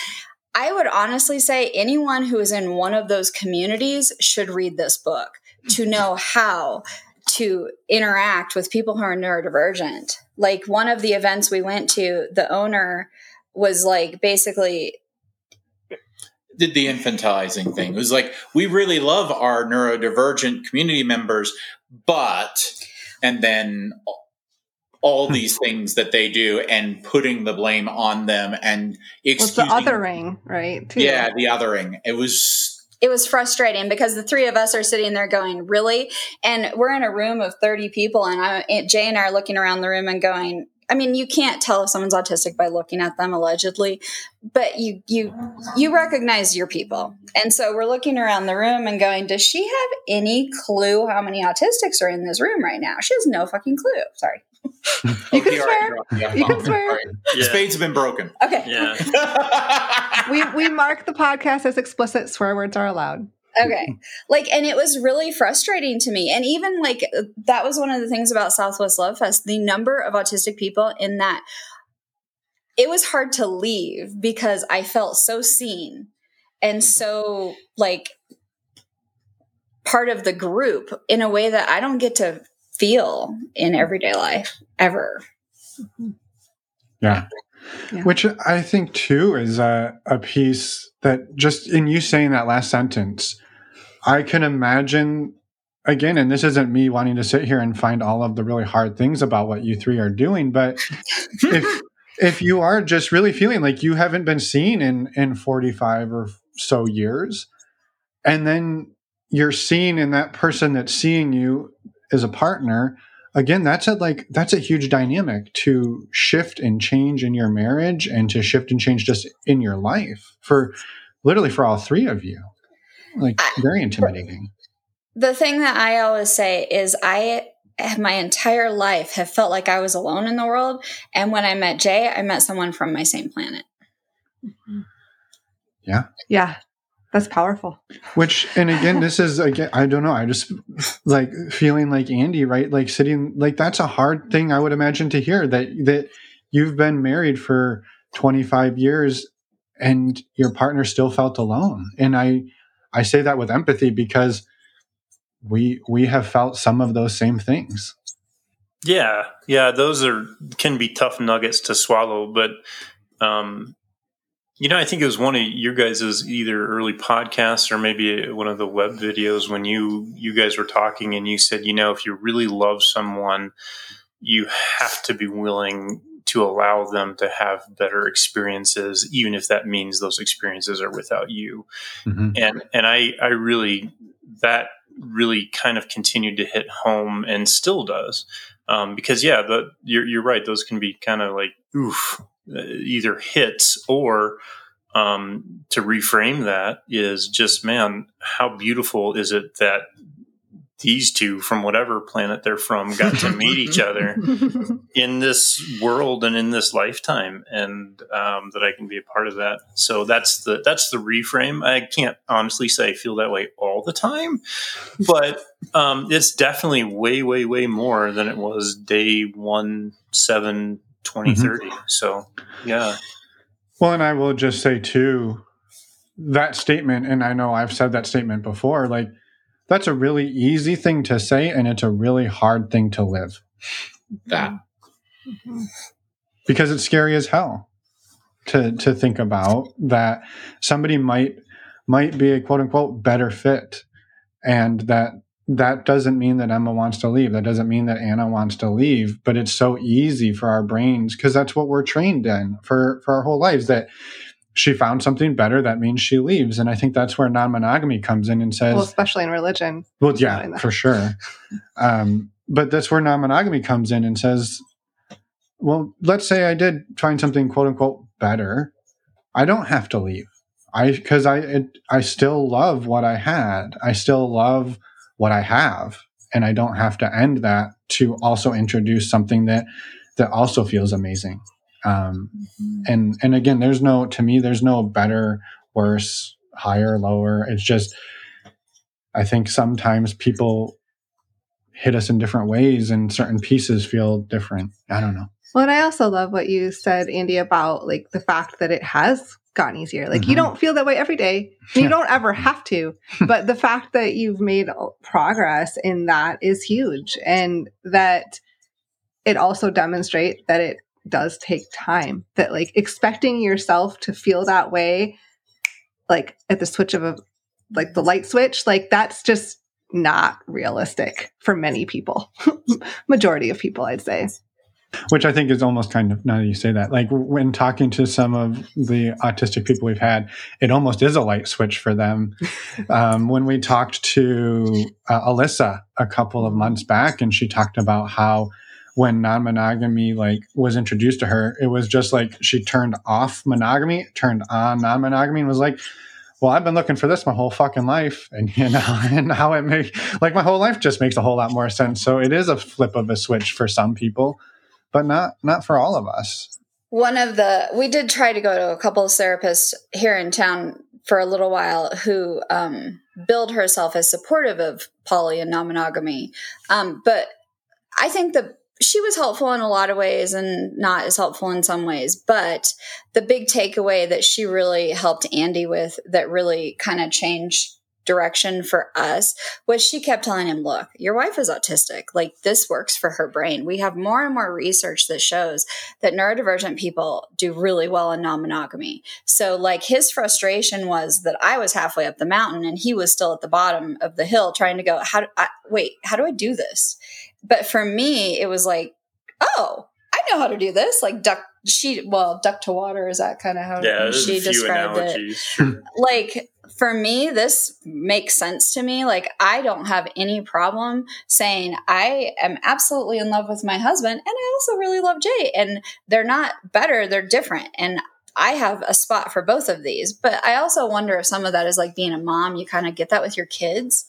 i would honestly say anyone who is in one of those communities should read this book to know how to interact with people who are neurodivergent. Like one of the events we went to, the owner was like basically did the infantilizing thing. It was like, we really love our neurodivergent community members, but, and then all hmm. these things that they do and putting the blame on them and excusing. Well, the othering, right? Too. Yeah, the othering. It was it was frustrating because the three of us are sitting there going, really? And we're in a room of 30 people, and I, J and I are looking around the room and going, I mean, you can't tell if someone's autistic by looking at them allegedly, but you you you recognize your people. And so we're looking around the room and going, does she have any clue how many autistics are in this room right now? She has no fucking clue. Sorry. you can swear. Yeah. You can swear. Yeah. Spades have been broken. Okay. Yeah. we we mark the podcast as explicit. Swear words are allowed. Okay. Like, and it was really frustrating to me. And even like that was one of the things about Southwest Love Fest. The number of autistic people in that it was hard to leave because I felt so seen and so like part of the group in a way that I don't get to feel in everyday life ever. Yeah. yeah. Which I think too is a, a piece that just in you saying that last sentence, I can imagine again, and this isn't me wanting to sit here and find all of the really hard things about what you three are doing, but if if you are just really feeling like you haven't been seen in in 45 or so years, and then you're seeing in that person that's seeing you as a partner again that's a like that's a huge dynamic to shift and change in your marriage and to shift and change just in your life for literally for all three of you like very intimidating the thing that i always say is i my entire life have felt like i was alone in the world and when i met J i met someone from my same planet mm-hmm. yeah yeah that's powerful. Which, and again, this is again, I don't know. I just like feeling like Andy, right? Like sitting, like that's a hard thing I would imagine to hear that that you've been married for 25 years and your partner still felt alone. And I, I say that with empathy because we we have felt some of those same things. Yeah, yeah, those are can be tough nuggets to swallow, but um, you know, I think it was one of your guys's either early podcasts or maybe one of the web videos when you you guys were talking and you said, you know, if you really love someone, you have to be willing to allow them to have better experiences, even if that means those experiences are without you. Mm-hmm. And and I I really that really kind of continued to hit home and still does. Um, because yeah, the, you're, you're right. Those can be kind of like, oof, uh, either hits or um, to reframe that is just man how beautiful is it that these two from whatever planet they're from got to meet each other in this world and in this lifetime and um, that i can be a part of that so that's the that's the reframe i can't honestly say i feel that way all the time but um, it's definitely way way way more than it was day one seven 2030. Mm-hmm. So, yeah. Well, and I will just say too, that statement, and I know I've said that statement before, like that's a really easy thing to say and it's a really hard thing to live. That. Because it's scary as hell to to think about that somebody might might be a quote unquote better fit and that that doesn't mean that Emma wants to leave. That doesn't mean that Anna wants to leave but it's so easy for our brains because that's what we're trained in for for our whole lives that she found something better that means she leaves and i think that's where non-monogamy comes in and says well, especially in religion. well, yeah, for sure. Um, but that's where non-monogamy comes in and says, "Well, let's say I did find something quote unquote better. I don't have to leave. I because I it, I still love what I had. I still love what I have, and I don't have to end that to also introduce something that that also feels amazing. Um, and and again, there's no to me, there's no better, worse, higher, lower. It's just I think sometimes people hit us in different ways and certain pieces feel different. I don't know. Well, and I also love what you said, Andy, about like the fact that it has gotten easier. Like you Mhm. don't feel that way every day. and You don't ever have to. but the fact that you've made progress in that is huge. And that it also demonstrates that it does take time. That like expecting yourself to feel that way, like at the switch of a like the light switch, like that's just not realistic for many people. Majority of people, I'd say. Which I think is almost kind of now that you say that, like when talking to some of the autistic people we've had, it almost is a light switch for them. um, when we talked to uh, Alyssa a couple of months back, and she talked about how when non-monogamy like was introduced to her, it was just like she turned off monogamy, turned on non-monogamy, and was like, well, I've been looking for this my whole fucking life, and you know, and how it makes like my whole life just makes a whole lot more sense. So it is a flip of a switch for some people, but not not for all of us. One of the we did try to go to a couple of therapists here in town for a little while who um, billed herself as supportive of poly and non-monogamy, um, but I think that she was helpful in a lot of ways and not as helpful in some ways. But the big takeaway that she really helped Andy with that really kind of changed direction for us was she kept telling him, look, your wife is autistic. Like this works for her brain. We have more and more research that shows that neurodivergent people do really well in non-monogamy. So like his frustration was that I was halfway up the mountain and he was still at the bottom of the hill trying to go, how do I wait, how do I do this? But for me, it was like, oh, I know how to do this. Like duck she well, duck to water is that kind of how Yeah, she a few described it analogies. Sure. like for me this makes sense to me like i don't have any problem saying i am absolutely in love with my husband and i also really love J and they're not better they're different and i have a spot for both of these but i also wonder if some of that is like being a mom you kind of get that with your kids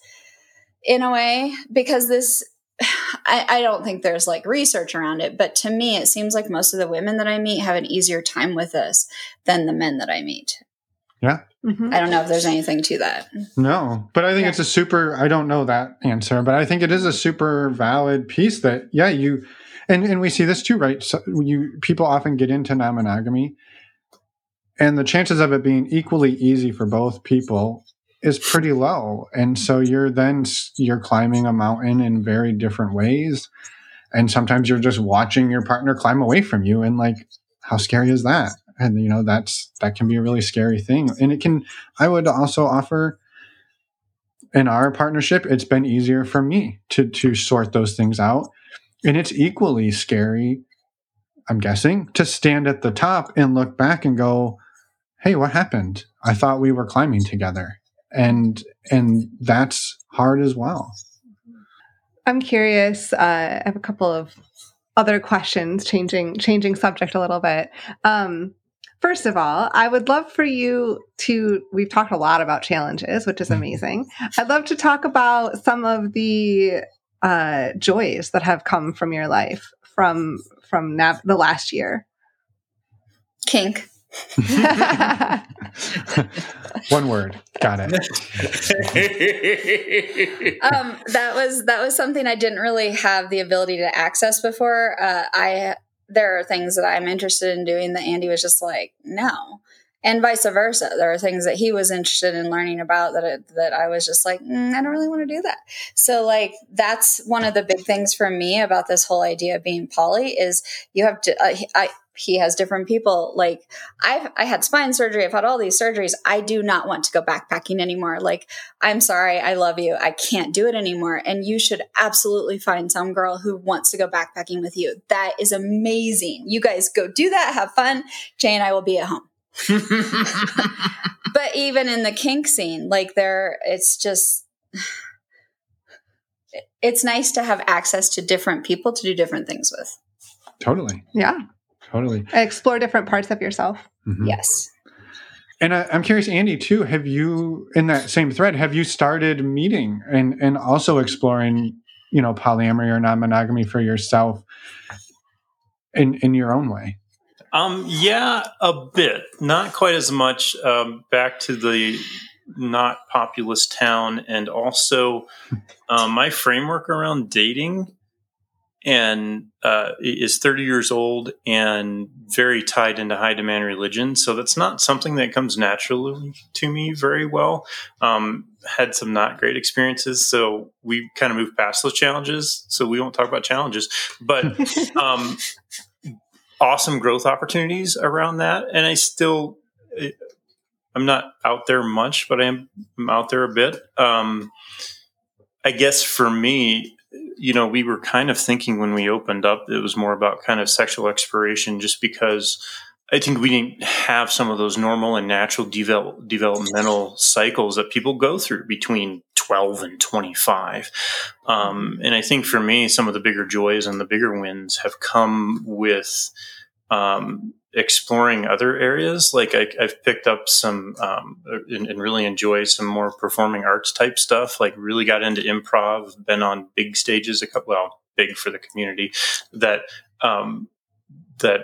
in a way because this I, I don't think there's like research around it, but to me, it seems like most of the women that I meet have an easier time with this than the men that I meet. Mhm. I don't know if there's anything to that. No, but I think Yeah. it's a super. I don't know that answer, but I think it is a super valid piece that yeah you, and and we see this too, right? So you people often get into non-monogamy, and the chances of it being equally easy for both people is pretty low, and so you're then you're climbing a mountain in very different ways, and sometimes you're just watching your partner climb away from you, and like how scary is that? And you know that's that can be a really scary thing, and it can. I would also offer in our partnership, it's been easier for me to to sort those things out, and it's equally scary. I'm guessing to stand at the top and look back and go, "Hey, what happened? I thought we were climbing together," and and that's hard as well. I'm curious. Uh, I have a couple of other questions, changing changing subject a little bit. Um, first of all, I would love for you to. We've talked a lot about challenges, which is amazing. I'd love to talk about some of the uh, joys that have come from your life from from nav- the last year. Kink. One word, got it. um, that was that was something I didn't really have the ability to access before. Uh, I there are things that I'm interested in doing that Andy was just like no, and vice versa. There are things that he was interested in learning about that it, that I was just like, mm, I don't really want to do that. So like that's one of the big things for me about this whole idea of being poly is you have to. Uh, I he has different people. Like I've I had spine surgery. I've had all these surgeries. I do not want to go backpacking anymore. Like I'm sorry. I love you. I can't do it anymore. And you should absolutely find some girl who wants to go backpacking with you. That is amazing. You guys go do that. Have fun. J and I will be at home. but even in the kink scene, like there, it's just, it's nice to have access to different people to do different things with. Totally. Yeah. Totally. Explore different parts of yourself. Mhm. Yes. And I, I'm curious, Andy, too. Have you, in that same thread, have you started meeting and and also exploring, you know, polyamory or non-monogamy for yourself in in your own way? Um, yeah, a bit. Not quite as much. Um, back to the not populous town, and also um, my framework around dating, and uh, is thirty years old and very tied into high demand religion. So that's not something that comes naturally to me very well. Um, had some not great experiences, so we kind of moved past those challenges. So we won't talk about challenges, but. Um, awesome growth opportunities around that and i still i'm not out there much but i am I'm out there a bit um, i guess for me you know we were kind of thinking when we opened up it was more about kind of sexual exploration just because i think we didn't have some of those normal and natural develop, developmental cycles that people go through between 12 and 25 um, and i think for me some of the bigger joys and the bigger wins have come with um, exploring other areas. Like I, have picked up some um, and, and, really enjoy some more performing arts type stuff. Like really got into improv. Been on big stages a couple. Well, big for the community. That um, that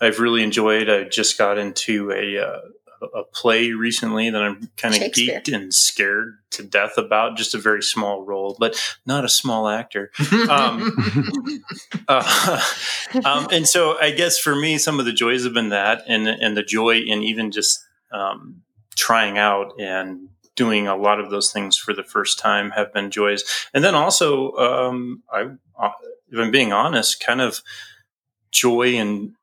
I've really enjoyed. I just got into a uh, a play recently that I'm kind of geeked and scared to death about. Just a very small role, but not a small actor. Um, uh, um, and so I guess for me, some of the joys have been that, and and the joy in even just um, trying out and doing a lot of those things for the first time have been joys. And then also, um, I, uh, if I'm being honest, kind of joy in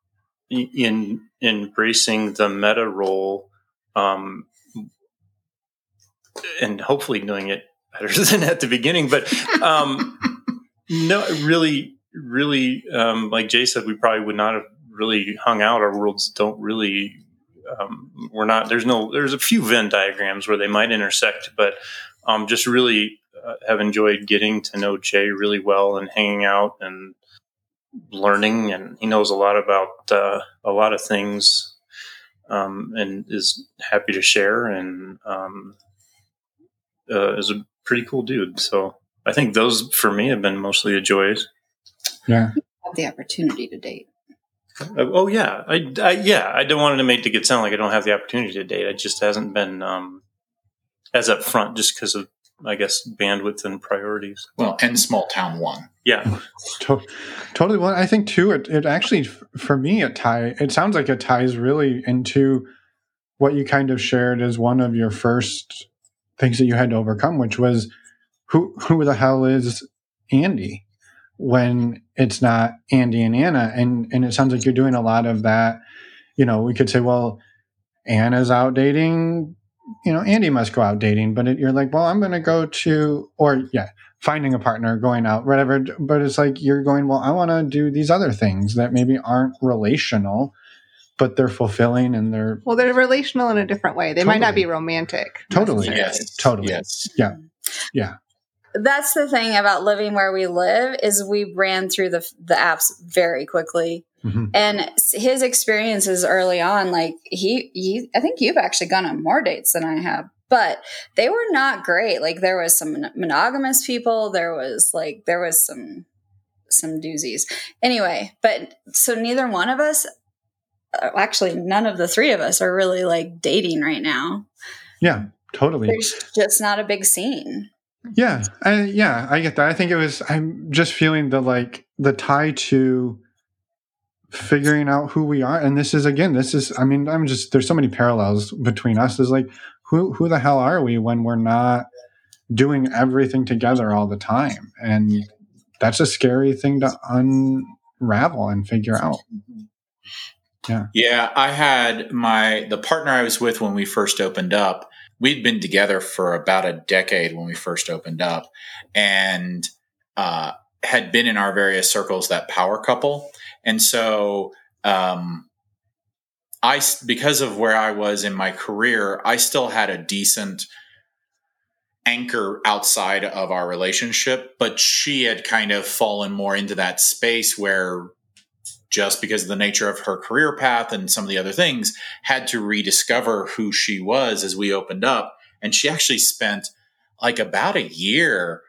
in embracing the meta role um, and hopefully doing it better than at the beginning but um, no really really um, like J said we probably would not have really hung out. Our worlds don't really um, we're not there's no there's a few venn diagrams where they might intersect but um, just really uh, have enjoyed getting to know J really well and hanging out and learning, and he knows a lot about uh, a lot of things, um, and is happy to share, and um, uh, is a pretty cool dude. So I think those for me have been mostly the joys. Yeah, have the opportunity to date. Uh, oh yeah, I, I, yeah I don't want to make it sound like I don't have the opportunity to date. It just hasn't been um, as upfront just because of I guess bandwidth and priorities. Well, and small town one. Yeah, to- totally. Well, I think too. It, it actually, for me, it tie. It sounds like it ties really into what you kind of shared as one of your first things that you had to overcome, which was who who the hell is Andy when it's not Andy and Anna, and and it sounds like you're doing a lot of that. You know, we could say, well, Anna's out dating you know, Andy must go out dating, but it, you're like, well, I'm going to go to, or yeah, finding a partner, going out, whatever. But it's like you're going, well, I want to do these other things that maybe aren't relational, but they're fulfilling and they're well, they're relational in a different way. They totally. might not be romantic. Totally. Yes. Totally. Yes. Yeah. Yeah. That's the thing about living where we live is we ran through the the apps very quickly. Mm-hmm. And his experiences early on, like he, he, I think you've actually gone on more dates than I have, but they were not great. Like there was some monogamous people. There was like, there was some, some doozies. Anyway, but so neither one of us, uh, actually none of the three of us are really like dating right now. Yeah, totally. There's just not a big scene. Yeah, I, yeah, I get that. I think it was. I'm just feeling the like the tie to figuring out who we are. And this is again, this is I mean, I'm just there's so many parallels between us. Is like who who the hell are we when we're not doing everything together all the time? And that's a scary thing to unravel and figure out. Yeah. Yeah. I had my, the partner I was with when we first opened up, we'd been together for about a decade when we first opened up and, uh, had been in our various circles that power couple. And so, um, I, because of where I was in my career, I still had a decent anchor outside of our relationship, but she had kind of fallen more into that space where just because of the nature of her career path and some of the other things, had to rediscover who she was as we opened up. And she actually spent like about a year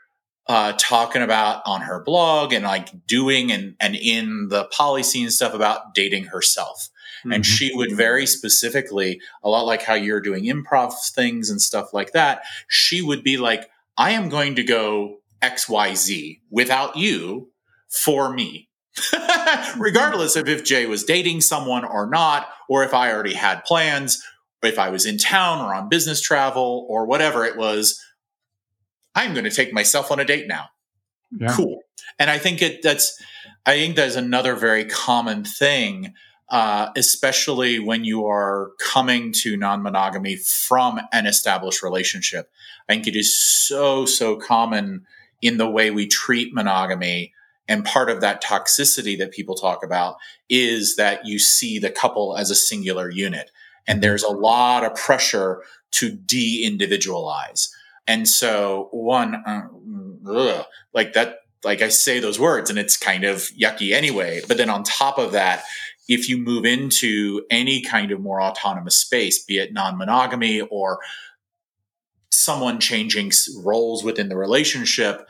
uh, talking about on her blog and like doing and, and in the poly scene stuff about dating herself. Mm-hmm. And she would very specifically, a lot like how you're doing improv things and stuff like that, she would be like, I am going to go XYZ without you for me regardless of if J was dating someone or not, or if I already had plans, if I was in town or on business travel or whatever it was, I'm going to take myself on a date now. Yeah. Cool. And I think it that's I think that's another very common thing, uh, especially when you are coming to non-monogamy from an established relationship. I think it is so so common in the way we treat monogamy and part of that toxicity that people talk about is that you see the couple as a singular unit. And there's a lot of pressure to de individualize. And so, one, uh, ugh, like that, like I say those words and it's kind of yucky anyway. But then on top of that, if you move into any kind of more autonomous space, be it non monogamy or someone changing roles within the relationship,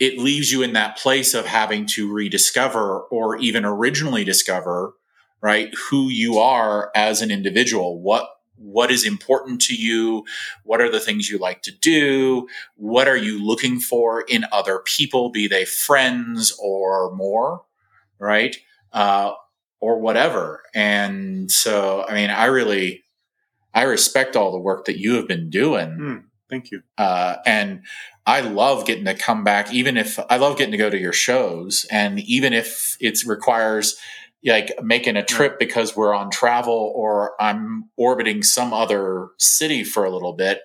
it leaves you in that place of having to rediscover or even originally discover right who you are as an individual. What what is important to you? What are the things you like to do? What are you looking for in other people be they friends or more right? Uh, or whatever. And so i mean i really i respect all the work that you have been doing. Mm, thank you uh, and I love getting to come back, even if I love getting to go to your shows, and even if it requires like making a trip because we're on travel or I'm orbiting some other city for a little bit.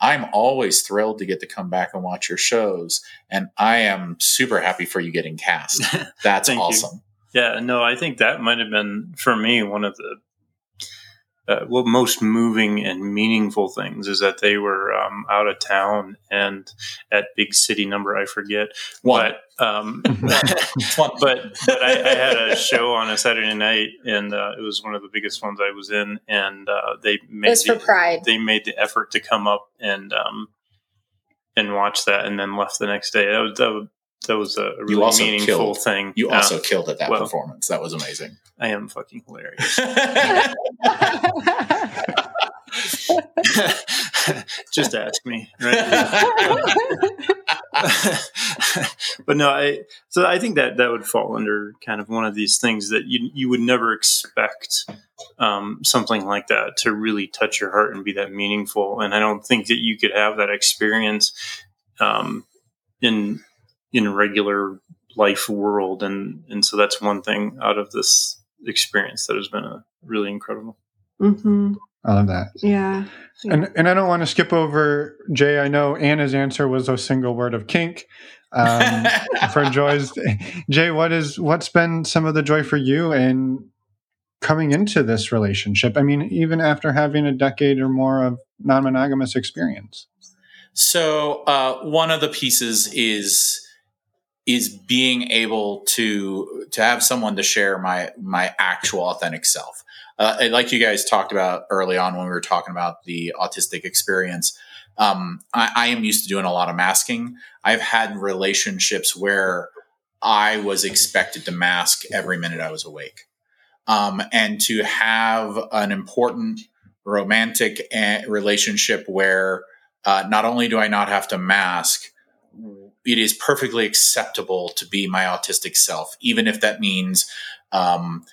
I'm always thrilled to get to come back and watch your shows, and I am super happy for you getting cast. That's awesome. You. Yeah, no, I think that might have been for me one of the uh, what most moving and meaningful things is that they were um, out of town and at big city number I forget One. but um, but but I, I, had a show on a Saturday night and uh, it was one of the biggest ones I was in and uh, they made the, for pride they made the effort to come up and um, and watch that and then left the next day that was, that was that was a really meaningful killed, thing. You also uh, killed at that well, performance. That was amazing. I am fucking hilarious. Just ask me, right? but no, I so I think that that would fall under kind of one of these things that you you would never expect um, something like that to really touch your heart and be that meaningful. And I don't think that you could have that experience um, in in a regular life world. And and so that's one thing out of this experience that has been a really incredible. Mm-hmm. i love that. Yeah. yeah. And and i don't want to skip over J i know anna's answer was a single word of kink. Um, for joys J what is what's been some of the joy for you in coming into this relationship? I mean even after having a decade or more of non-monogamous experience. So uh, one of the pieces is is being able to to have someone to share my my actual authentic self. Uh, like you guys talked about early on when we were talking about the autistic experience. Um, I, I am used to doing a lot of masking. I've had relationships where I was expected to mask every minute I was awake. Um, and to have an important romantic eh, relationship where uh, not only do I not have to mask, it is perfectly acceptable to be my autistic self, even if that means um,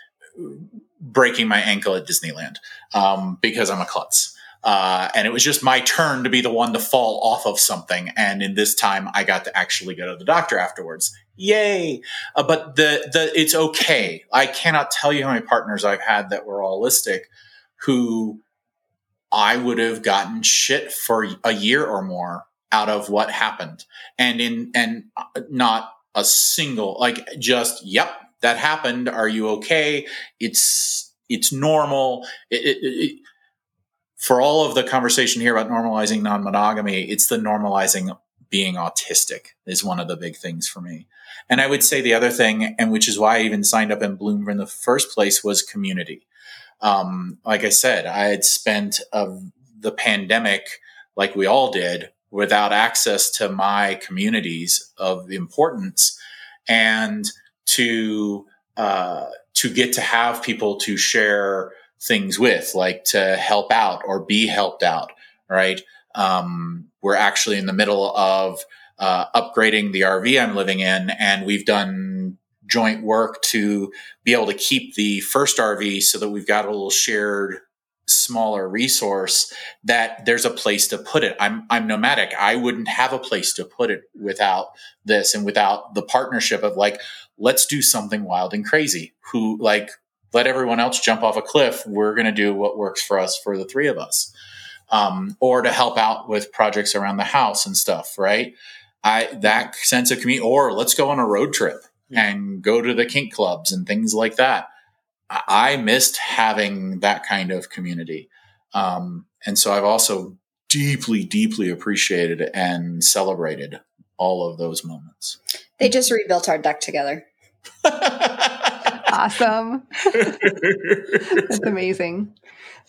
breaking my ankle at Disneyland um, because I'm a klutz. Uh, and it was just my turn to be the one to fall off of something. And in this time, I got to actually go to the doctor afterwards. Yay! Uh, but the the it's okay. I cannot tell you how many partners I've had that were allistic, who I would have gotten shit for a year or more out of what happened, and in and not a single like just yep that happened. Are you okay? It's it's normal. It, it, it, for all of the conversation here about normalizing non-monogamy, it's the normalizing being autistic is one of the big things for me. And I would say the other thing, and which is why I even signed up in Bloom in the first place, was community. Um, like I said, I had spent the pandemic, like we all did, without access to my communities of importance, and to uh, to get to have people to share things with, like to help out or be helped out, right? Um, we're actually in the middle of uh, upgrading the RV I'm living in, and we've done joint work to be able to keep the first RV so that we've got a little shared smaller resource that there's a place to put it. I'm I'm nomadic. I wouldn't have a place to put it without this and without the partnership of like let's do something wild and crazy. Who like let everyone else jump off a cliff. We're going to do what works for us for the three of us. Um, or to help out with projects around the house and stuff, right? I that sense of community, or let's go on a road trip and go to the kink clubs and things like that. I missed having that kind of community, um, and so I've also deeply, deeply appreciated and celebrated all of those moments. They just rebuilt our deck together. awesome. That's amazing.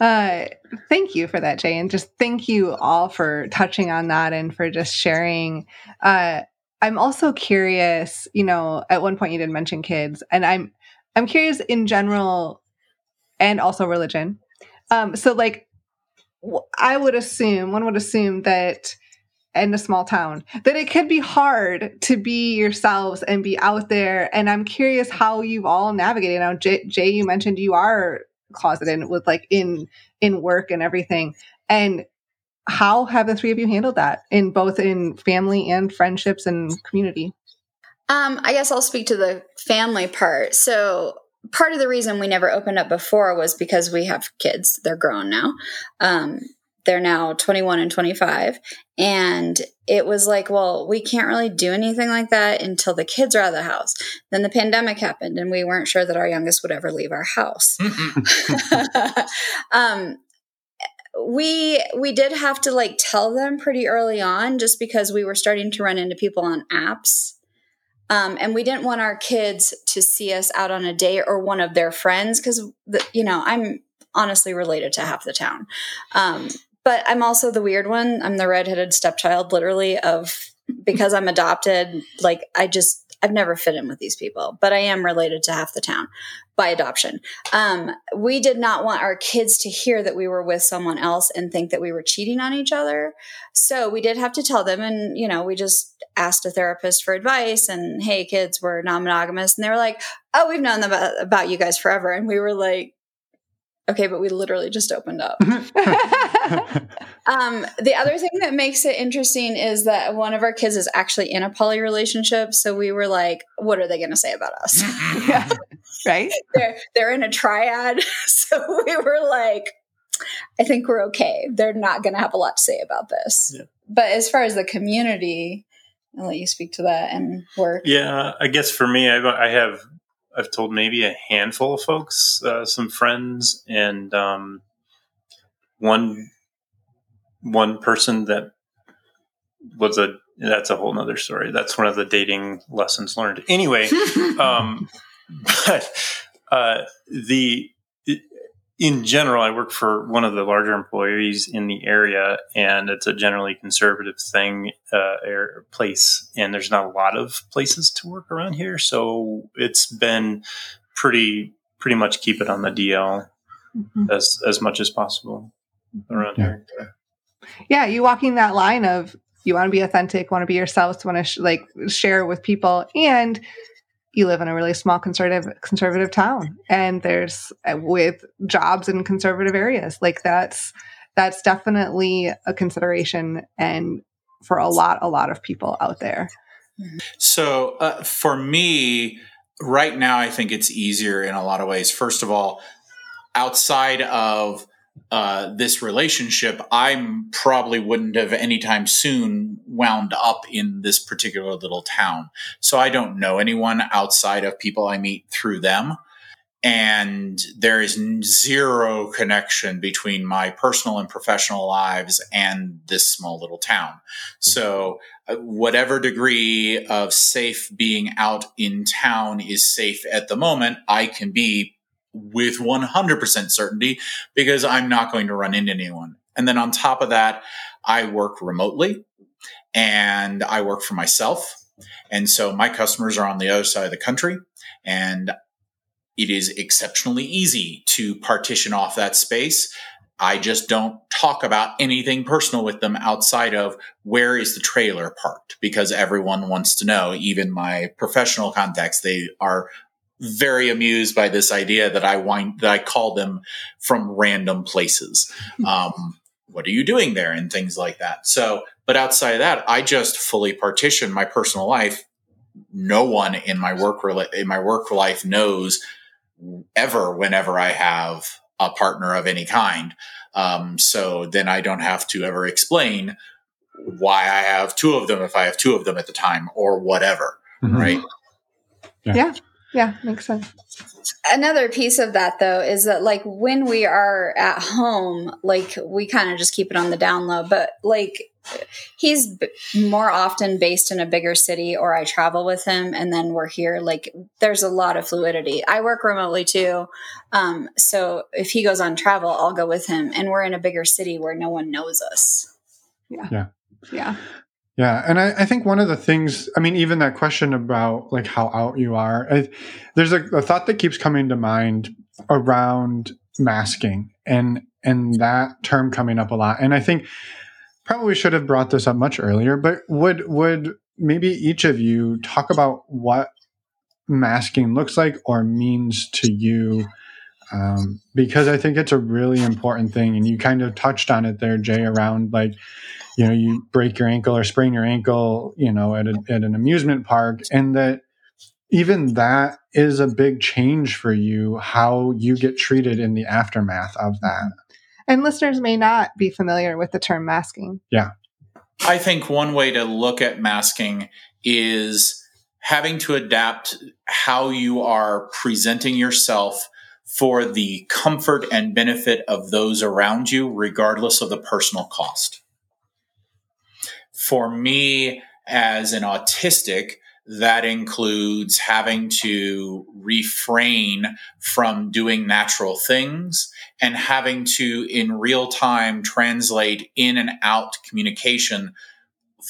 Uh, thank you for that, J. And just thank you all for touching on that and for just sharing. Uh, I'm also curious, you know, at one point you did mention kids, and I'm I'm curious in general and also religion. Um, so like I would assume, one would assume that in a small town that it can be hard to be yourselves and be out there. And i'm curious how you've all navigated. Now J, J you mentioned you are closeted with like in in work and everything. And how have the three of you handled that in both in family and friendships and community um i guess i'll speak to the family part. So part of the reason we never opened up before was because we have kids. They're grown now. Um they're now 21 and 25 and it was like well we can't really do anything like that until the kids are out of the house. Then the pandemic happened and we weren't sure that our youngest would ever leave our house. Um, we we did have to like tell them pretty early on just because we were starting to run into people on apps um, and we didn't want our kids to see us out on a date or one of their friends because you know i'm honestly related to half the town um, but I'm also the weird one. I'm the redheaded stepchild, literally, of because I'm adopted. Like, I just, I've never fit in with these people, but I am related to half the town by adoption. Um, we did not want our kids to hear that we were with someone else and think that we were cheating on each other. So we did have to tell them, and you know, we just asked a therapist for advice. And hey, kids, we're non-monogamous, and they were like, "Oh, we've known about you guys forever," and we were like, Okay, but we literally just opened up. um, the other thing that makes it interesting is that one of our kids is actually in a poly relationship. So we were like, what are they going to say about us? yeah. Right? They're, they're in a triad. So we were like, I think we're okay. They're not going to have a lot to say about this. Yeah. But as far as the community, I'll let you speak to that and work. Yeah, I guess for me, I've, I have I've told maybe a handful of folks, uh, some friends, and um, one one person that was a that's a whole nother story. That's one of the dating lessons learned. Anyway, um, but uh, the in general, I work for one of the larger employees in the area, and it's a generally conservative thing, uh, place. And there's not a lot of places to work around here, so it's been pretty pretty much keep it on the DL mm-hmm. as as much as possible around yeah. here. Yeah, you walking that line of you want to be authentic, want to be yourself, want to sh- like share with people, and you live in a really small conservative conservative town and there's uh, with jobs in conservative areas like that's that's definitely a consideration and for a lot a lot of people out there. So uh, for me right now i think it's easier in a lot of ways. First of all outside of uh, this relationship, I probably wouldn't have anytime soon wound up in this particular little town. So I don't know anyone outside of people I meet through them. And there is zero connection between my personal and professional lives and this small little town. So, uh, whatever degree of safe being out in town is safe at the moment, I can be with 100% certainty because I'm not going to run into anyone. And then on top of that, I work remotely and I work for myself. And so my customers are on the other side of the country and it is exceptionally easy to partition off that space. I just don't talk about anything personal with them outside of where is the trailer parked because everyone wants to know, even my professional contacts, they are very amused by this idea that I wind that I call them from random places. Um, what are you doing there and things like that. So, but outside of that, I just fully partition my personal life. No one in my work in my work life knows ever whenever I have a partner of any kind. Um, so then I don't have to ever explain why I have two of them if I have two of them at the time or whatever. Mm-hmm. Right. Yeah. yeah. Yeah, makes sense. Another piece of that though is that like when we are at home, like we kind of just keep it on the down low, but like he's b- more often based in a bigger city or I travel with him and then we're here like there's a lot of fluidity. I work remotely too. Um, so if he goes on travel, I'll go with him and we're in a bigger city where no one knows us. Yeah. Yeah. Yeah. Yeah, and I, I, think one of the things, I mean, even that question about like how out you are, I, there's a, a, thought that keeps coming to mind around masking and and that term coming up a lot. And I think probably should have brought this up much earlier, but would would maybe each of you talk about what masking looks like or means to you? Um, because I think it's a really important thing, and you kind of touched on it there, J, around like you know you break your ankle or sprain your ankle you know at, a, at an amusement park and that even that is a big change for you how you get treated in the aftermath of that. And listeners may not be familiar with the term masking. Yeah. I think one way to look at masking is having to adapt how you are presenting yourself for the comfort and benefit of those around you regardless of the personal cost for me as an autistic, that includes having to refrain from doing natural things and having to, in real time, translate in and out communication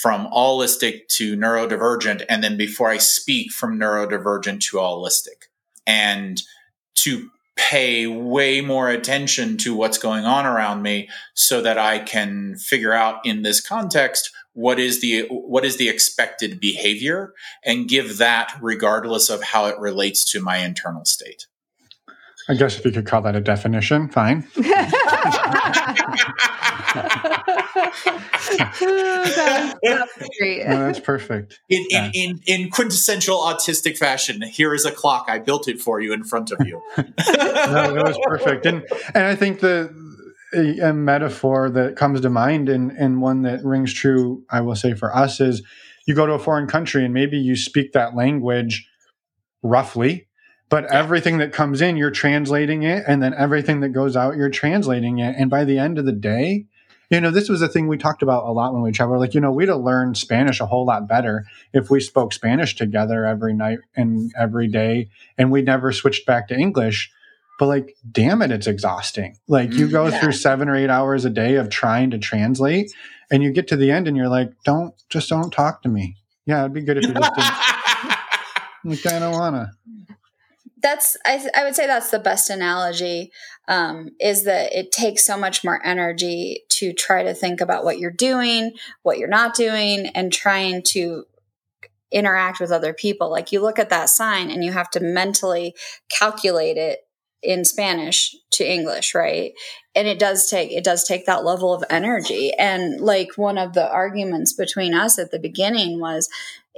from allistic to neurodivergent. And then before I speak, from neurodivergent to allistic. And to pay way more attention to what's going on around me so that I can figure out in this context what is the what is the expected behavior and give that regardless of how it relates to my internal state i guess if you could call that a definition fine that's great. No, that's perfect. In, in, in, in, quintessential autistic fashion, here is a clock. I built it for you in front of you. no, that was perfect. And and I think the a, a, metaphor that comes to mind and, and one that rings true, I will say for us is you go to a foreign country and maybe you speak that language roughly, but yeah. everything that comes in, you're translating it. And then everything that goes out, you're translating it. And by the end of the day, you know, this was a thing we talked about a lot when we traveled. Like, you know, we'd have learned Spanish a whole lot better if we spoke Spanish together every night and every day, and we never switched back to English but like damn it it's exhausting like you mm, go yeah. through seven or eight hours a day of trying to translate and you get to the end and you're like don't just don't talk to me yeah it'd be good if you just didn't like i don't wanna that's I, I would say that's the best analogy um, is that it takes so much more energy to try to think about what you're doing what you're not doing and trying to interact with other people. Like you look at that sign and you have to mentally calculate it in Spanish to English, right? And it does take it does take that level of energy. And like one of the arguments between us at the beginning was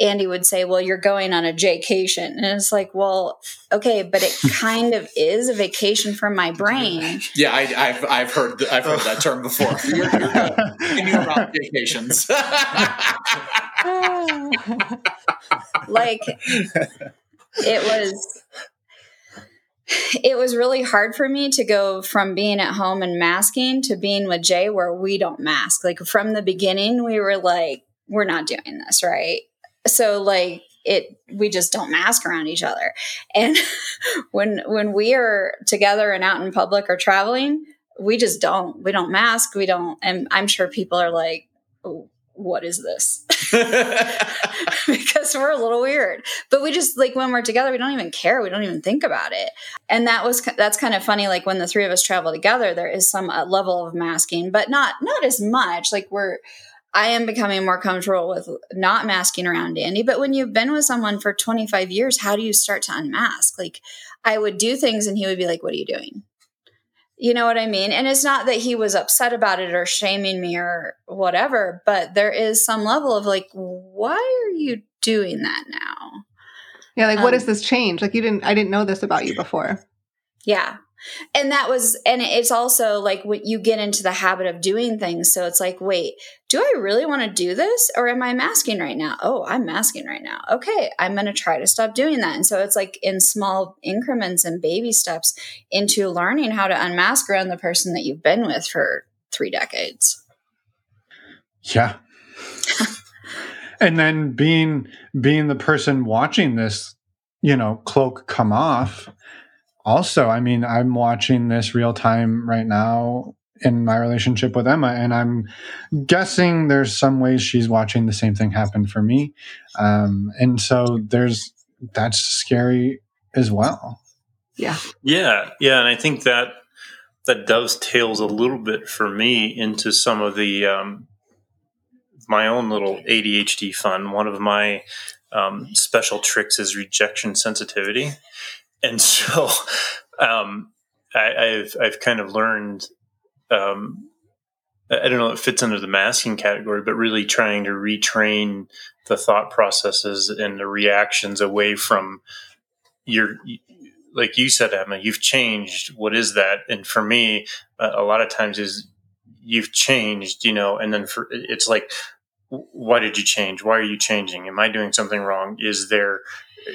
Andy would say, "Well, you're going on a vacation," and it's like, "Well, okay, but it kind of is a vacation from my brain." Yeah, I, have I've heard I've heard that term before. You're, you're about vacations. like it was it was really hard for me to go from being at home and masking to being with J where we don't mask. Like from the beginning, we were like, we're not doing this, right? So like it we just don't mask around each other. And when when we are together and out in public or traveling, we just don't. We don't mask, we don't and I'm sure people are like, oh, what is this? because we're a little weird. But we just like when we're together, we don't even care. We don't even think about it. And that was that's kind of funny. Like when the three of us travel together, there is some uh, level of masking, but not not as much. Like we're I am becoming more comfortable with not masking around Andy. But when you've been with someone for 25 years, how do you start to unmask? Like I would do things and he would be like, What are you doing? You know what I mean? And it's not that he was upset about it or shaming me or whatever, but there is some level of like, why are you doing that now? Yeah, like um, what is this change? Like you didn't I didn't know this about you before. Yeah and that was and it's also like what you get into the habit of doing things so it's like wait do i really want to do this or am i masking right now? Oh i'm masking right now. Okay i'm going to try to stop doing that. And so it's like in small increments and baby steps into learning how to unmask around the person that you've been with for three decades. Yeah. And then being being the person watching this you know cloak come off also, I mean, I'm watching this real time right now in my relationship with Anna, and I'm guessing there's some ways she's watching the same thing happen for me. Um, and so there's that's scary as well. Yeah. Yeah. Yeah. And I think that that dovetails a little bit for me into some of the um, my own little ADHD fun. One of my um, special tricks is rejection sensitivity and so um, I, have I've kind of learned. Um, I don't know it fits under the masking category, but really trying to retrain the thought processes and the reactions away from your, like you said, Anna, you've changed. What is that? And for me, a lot of times is you've changed, you know, and then for, it's like, why did you change? Why are you changing? Am I doing something wrong? Is there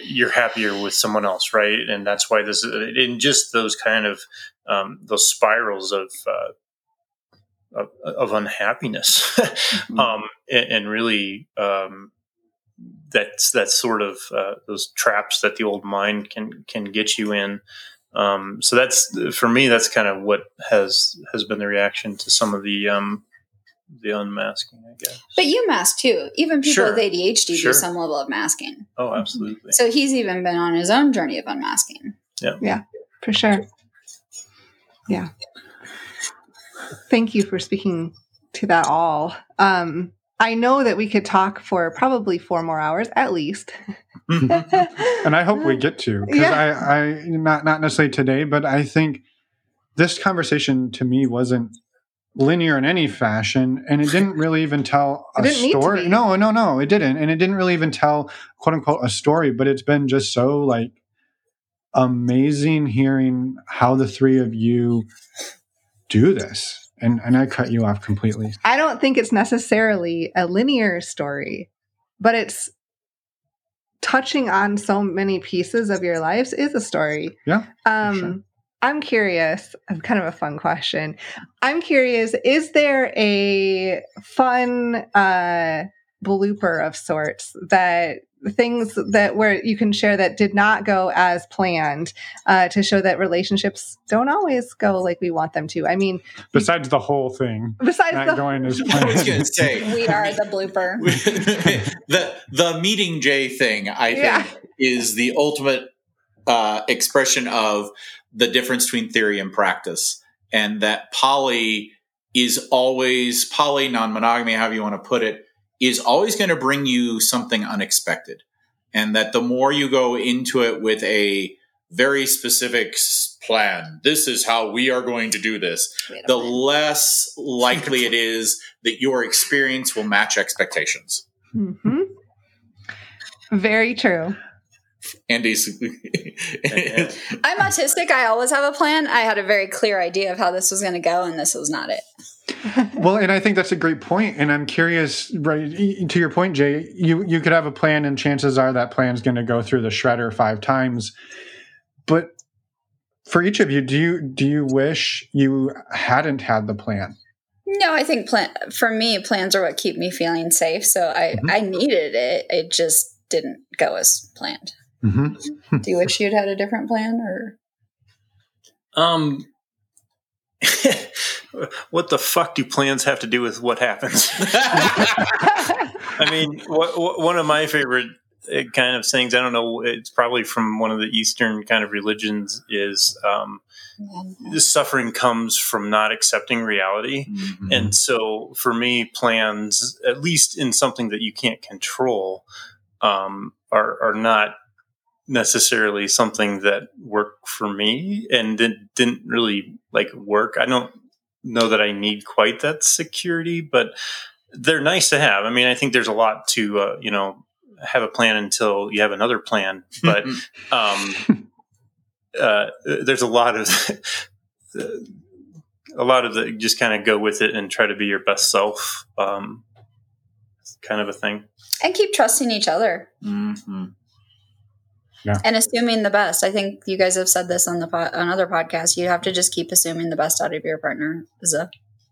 you're happier with someone else, right? And that's why this in just those kind of um, those spirals of uh, of, of, unhappiness, mm-hmm. um, and, and, really um, that's that's sort of uh, those traps that the old mind can can get you in. Um, so that's for me. That's kind of what has has been the reaction to some of the um, the unmasking, I guess. But you mask too. Even people sure. with ADHD sure. do some level of masking. Oh, absolutely. So he's even been on his own journey of unmasking. Yeah. Yeah, for sure. Yeah. Thank you for speaking to that all. Um, I know that we could talk for probably four more hours at least. and I hope we get to because yeah. I, I not not necessarily today, but I think this conversation to me wasn't linear in any fashion and it didn't really even tell a story no no no it didn't and it didn't really even tell quote unquote a story but it's been just so like amazing hearing how the three of you do this and and i cut you off completely i don't think it's necessarily a linear story but it's touching on so many pieces of your lives is a story yeah um sure. I'm curious, kind of a fun question. I'm curious, is there a fun uh, blooper of sorts that things that where you can share that did not go as planned uh, to show that relationships don't always go like we want them to. I mean, besides the whole thing, besides not the, going as planned. I was going to say we are the blooper. the the meeting J thing, I yeah. think, is the ultimate uh, expression of the difference between theory and practice, and that poly is always poly non monogamy, however you want to put it, is always going to bring you something unexpected. And that the more you go into it with a very specific plan, this is how we are going to do this, the less likely it is that your experience will match expectations. Mm-hmm. Very true. Andy's. I'm autistic. I always have a plan. I had a very clear idea of how this was going to go, and this was not it. well, and I think that's a great point. And I'm curious, right to your point, J. You you could have a plan, and chances are that plan's going to go through the shredder five times. But for each of you, do you do you wish you hadn't had the plan? No, I think plan for me plans are what keep me feeling safe. So I mm-hmm. I needed it. It just didn't go as planned. Mm-hmm. do you wish you'd had a different plan or? Um. what the fuck do plans have to do with what happens? I mean, what, what, one of my favorite kind of things, I don't know. It's probably from one of the Eastern kind of religions. Is um, mm-hmm. suffering comes from not accepting reality, mm-hmm. and so for me, plans, at least in something that you can't control, um, are are not necessarily something that worked for me, and didn't, didn't really like work. I don't know that I need quite that security, but they're nice to have. I mean, I think there's a lot to uh, you know have a plan until you have another plan. But um, uh, there's a lot of a lot of the just kind of go with it and try to be your best self, um, kind of a thing. And keep trusting each other. Mm-hmm. Yeah. And assuming the best. I think you guys have said this on the po- on other podcasts. You have to just keep assuming the best out of your partner. a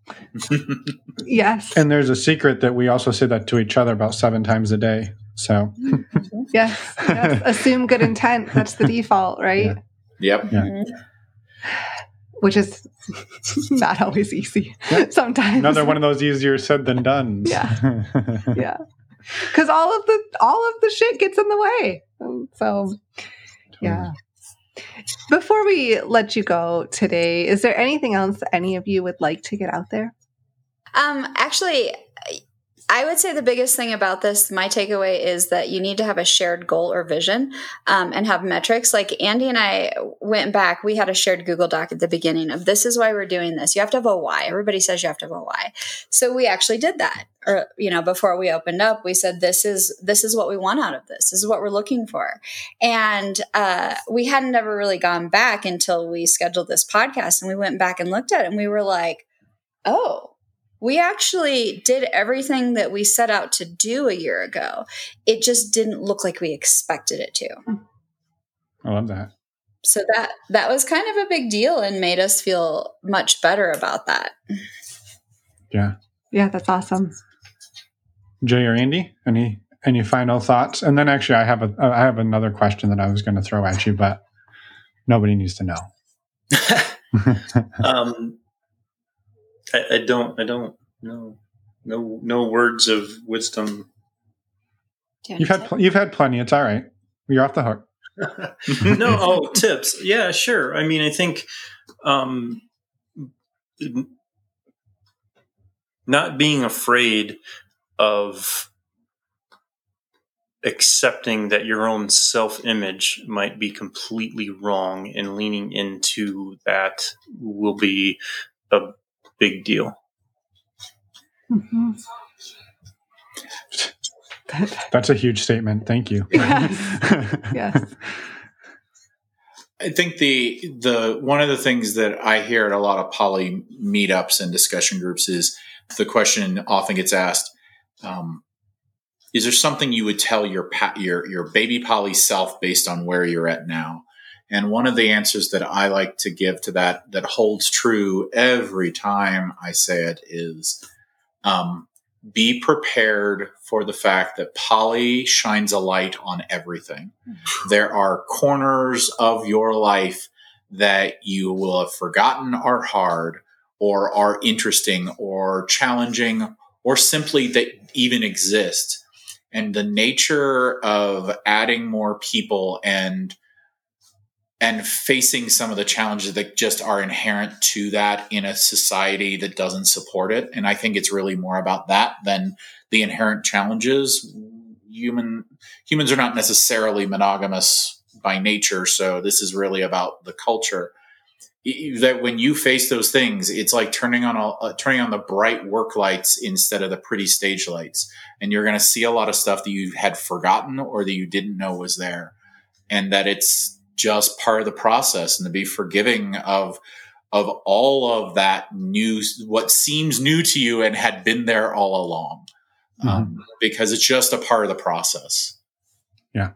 yes. And there's a secret that we also say that to each other about seven times a day. So, yes, yes, assume good intent. That's the default, right? Yeah. Yep. Yeah. Which is not always easy. Yep. Sometimes another one of those easier said than done. Yeah. yeah. Because all of the all of the shit gets in the way. So, yeah. Before we let you go today, is there anything else any of you would like to get out there? Um, actually, I would say the biggest thing about this, my takeaway is that you need to have a shared goal or vision um, and have metrics. Like Andy and I went back, we had a shared Google Doc at the beginning of this is why we're doing this. You have to have a why. Everybody says you have to have a why. So we actually did that. Or, you know, before we opened up, we said, this is, this is what we want out of this. This is what we're looking for. And uh, we hadn't ever really gone back until we scheduled this podcast and we went back and looked at it and we were like, oh, we actually did everything that we set out to do a year ago. It just didn't look like we expected it to. I love that. So that that was kind of a big deal and made us feel much better about that. Yeah. Yeah, that's awesome. J or Andy, any any final thoughts? And then actually, I have a I have another question that I was going to throw at you, but nobody needs to know. um, I, I don't. I don't know. No, no words of wisdom. You've had pl- you've had plenty. It's all right. You're off the hook. no, oh, tips. Yeah, sure. I mean, I think um, not being afraid of accepting that your own self image might be completely wrong and leaning into that will be a big deal. Mm-hmm. That's a huge statement. Thank you. Yes. yes. I think the the one of the things that I hear at a lot of poly meetups and discussion groups is the question often gets asked: um, Is there something you would tell your your your baby poly self based on where you're at now? And one of the answers that I like to give to that that holds true every time I say it is um, be prepared for the fact that poly shines a light on everything. There are corners of your life that you will have forgotten are hard or are interesting or challenging or simply that even exist. And the nature of adding more people and and facing some of the challenges that just are inherent to that in a society that doesn't support it. And I think it's really more about that than the inherent challenges. Human humans are not necessarily monogamous by nature, so this is really about the culture. That when you face those things, it's like turning on a, uh, turning on the bright work lights instead of the pretty stage lights, and you're going to see a lot of stuff that you had forgotten or that you didn't know was there, and that it's just part of the process, and to be forgiving of of all of that new, what seems new to you and had been there all along mm-hmm. um, because it's just a part of the process. Yeah.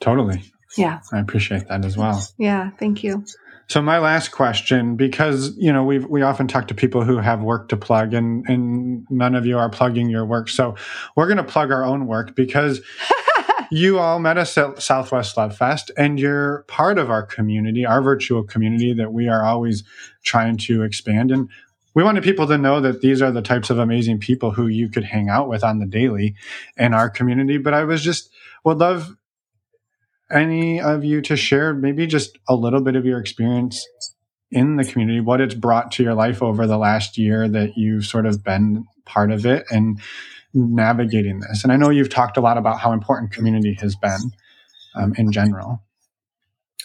Totally. Yeah. I appreciate that as well. Yeah. Thank you. So my last question, because you know we we often talk to people who have work to plug, and and none of you are plugging your work. So we're going to plug our own work because you all met us at Southwest Love Fest, and you're part of our community, our virtual community that we are always trying to expand. And we wanted people to know that these are the types of amazing people who you could hang out with on the daily in our community. But I was just would love any of you to share maybe just a little bit of your experience in the community, what it's brought to your life over the last year that you've sort of been part of it and navigating this. And I know you've talked a lot about how important community has been um, in general.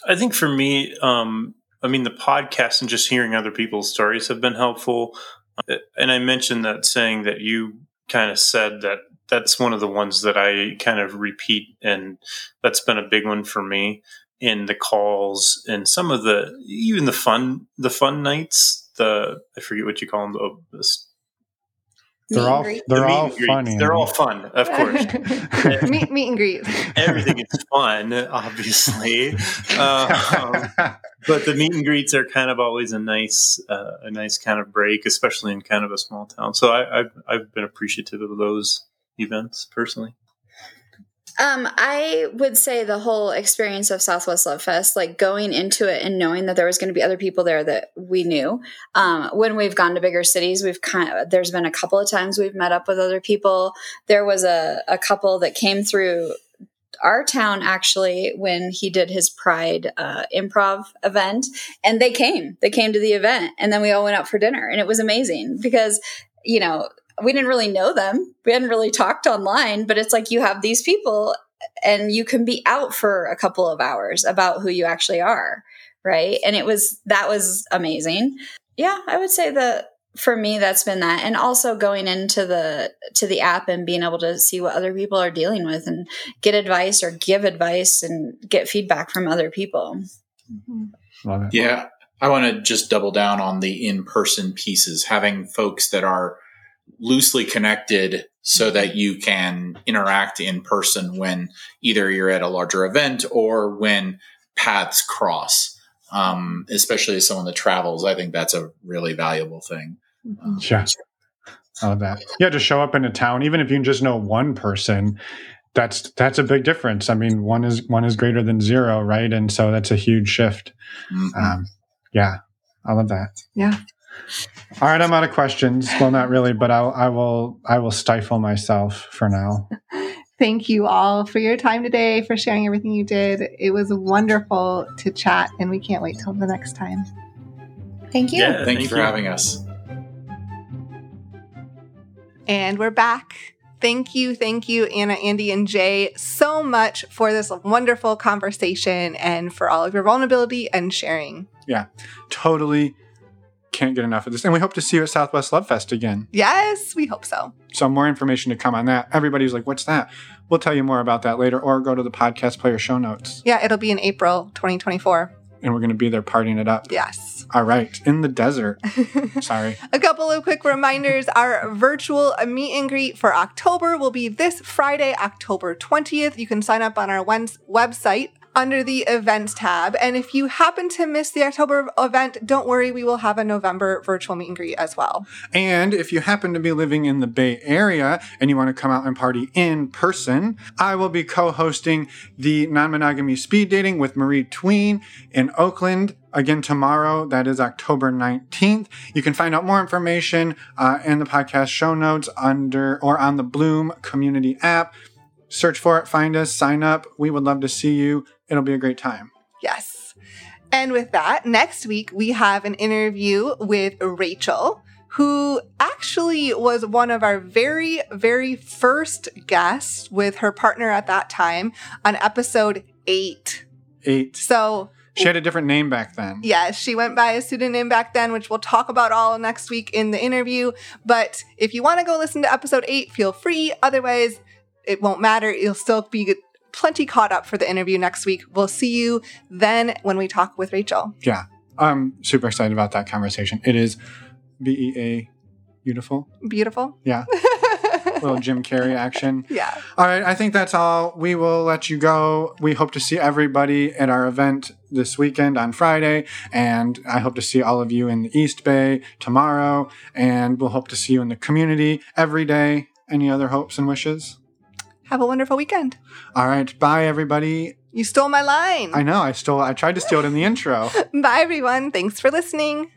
I think for me, um, I mean, the podcast and just hearing other people's stories have been helpful. And I mentioned that saying that you kind of said that that's one of the ones that I kind of repeat, and that's been a big one for me in the calls and some of the even the fun the fun nights. The I forget what you call them. The, they're all they're the all funny. They're all fun, of course. meet meet and greet. Everything is fun, obviously, um, but the meet and greets are kind of always a nice uh, a nice kind of break, especially in kind of a small town. So I, I've I've been appreciative of those events personally. Um, I would say the whole experience of Southwest Love Fest, like going into it and knowing that there was going to be other people there that we knew. Um, when we've gone to bigger cities, we've kind of, there's been a couple of times we've met up with other people. There was a, a couple that came through our town actually when he did his Pride uh, improv event, and they came. They came to the event, and then we all went out for dinner, and it was amazing because you know we didn't really know them. We hadn't really talked online, but it's like you have these people and you can be out for a couple of hours about who you actually are. Right. And it was, that was amazing. Yeah. I would say that for me, that's been that. And also going into the, to the app and being able to see what other people are dealing with and get advice or give advice and get feedback from other people. Mm-hmm. Yeah. I want to just double down on the in person pieces, having folks that are loosely connected so that you can interact in person when either you're at a larger event or when paths cross. Um, especially as someone that travels, I think that's a really valuable thing. Um, sure. I love that. Yeah, to show up in a town, even if you just know one person, that's that's a big difference. I mean, one is one is greater than zero, right? And so that's a huge shift. Mm-hmm. Um, yeah, I love that. Yeah. All right, I'm out of questions. Well, not really, but I'll, I will. I will stifle myself for now. Thank you all for your time today, for sharing everything you did. It was wonderful to chat, and we can't wait till the next time. Thank you. Yeah, thank, thank you for you. having us. And we're back. Thank you, thank you, Anna, Andy, and J, so much for this wonderful conversation and for all of your vulnerability and sharing. Yeah, totally can't get enough of this. And we hope to see you at Southwest Love Fest again. Yes, we hope so. So, more information to come on that. Everybody's like, what's that? We'll tell you more about that later or go to the podcast player show notes. Yeah, it'll be in April 2024. And we're going to be there partying it up. Yes. All right. In the desert. Sorry. A couple of quick reminders. Our virtual meet and greet for October will be this Friday, October 20th. You can sign up on our website, under the events tab. And if you happen to miss the October event, don't worry, we will have a November virtual meet and greet as well. And if you happen to be living in the Bay Area and you want to come out and party in person, I will be co hosting the non monogamy speed dating with Marie Thouin in Oakland again tomorrow. That is October 19th. You can find out more information uh, in the podcast show notes under or on the Bloom community app. Search for it, find us, sign up. We would love to see you. It'll be a great time. Yes. And with that, next week we have an interview with Rachel, who actually was one of our very, very first guests with her partner at that time on episode eight. Eight. So, She had a different name back then. Yes, she went by a pseudonym back then, which we'll talk about all next week in the interview. But if you want to go listen to episode eight, feel free. Otherwise, it won't matter. You'll still be plenty caught up for the interview next week. We'll see you then when we talk with Rachel. Yeah. I'm super excited about that conversation. It is B E A beautiful. Beautiful. Yeah. Little Jim Carrey action. yeah. All right, I think that's all. We will let you go. We hope to see everybody at our event this weekend on Friday, and I hope to see all of you in the East Bay tomorrow, and we'll hope to see you in the community every day. Any other hopes and wishes? Have a wonderful weekend. All right, bye everybody. You stole my line. I know I stole I tried to steal it in the intro. Bye, everyone. Thanks for listening.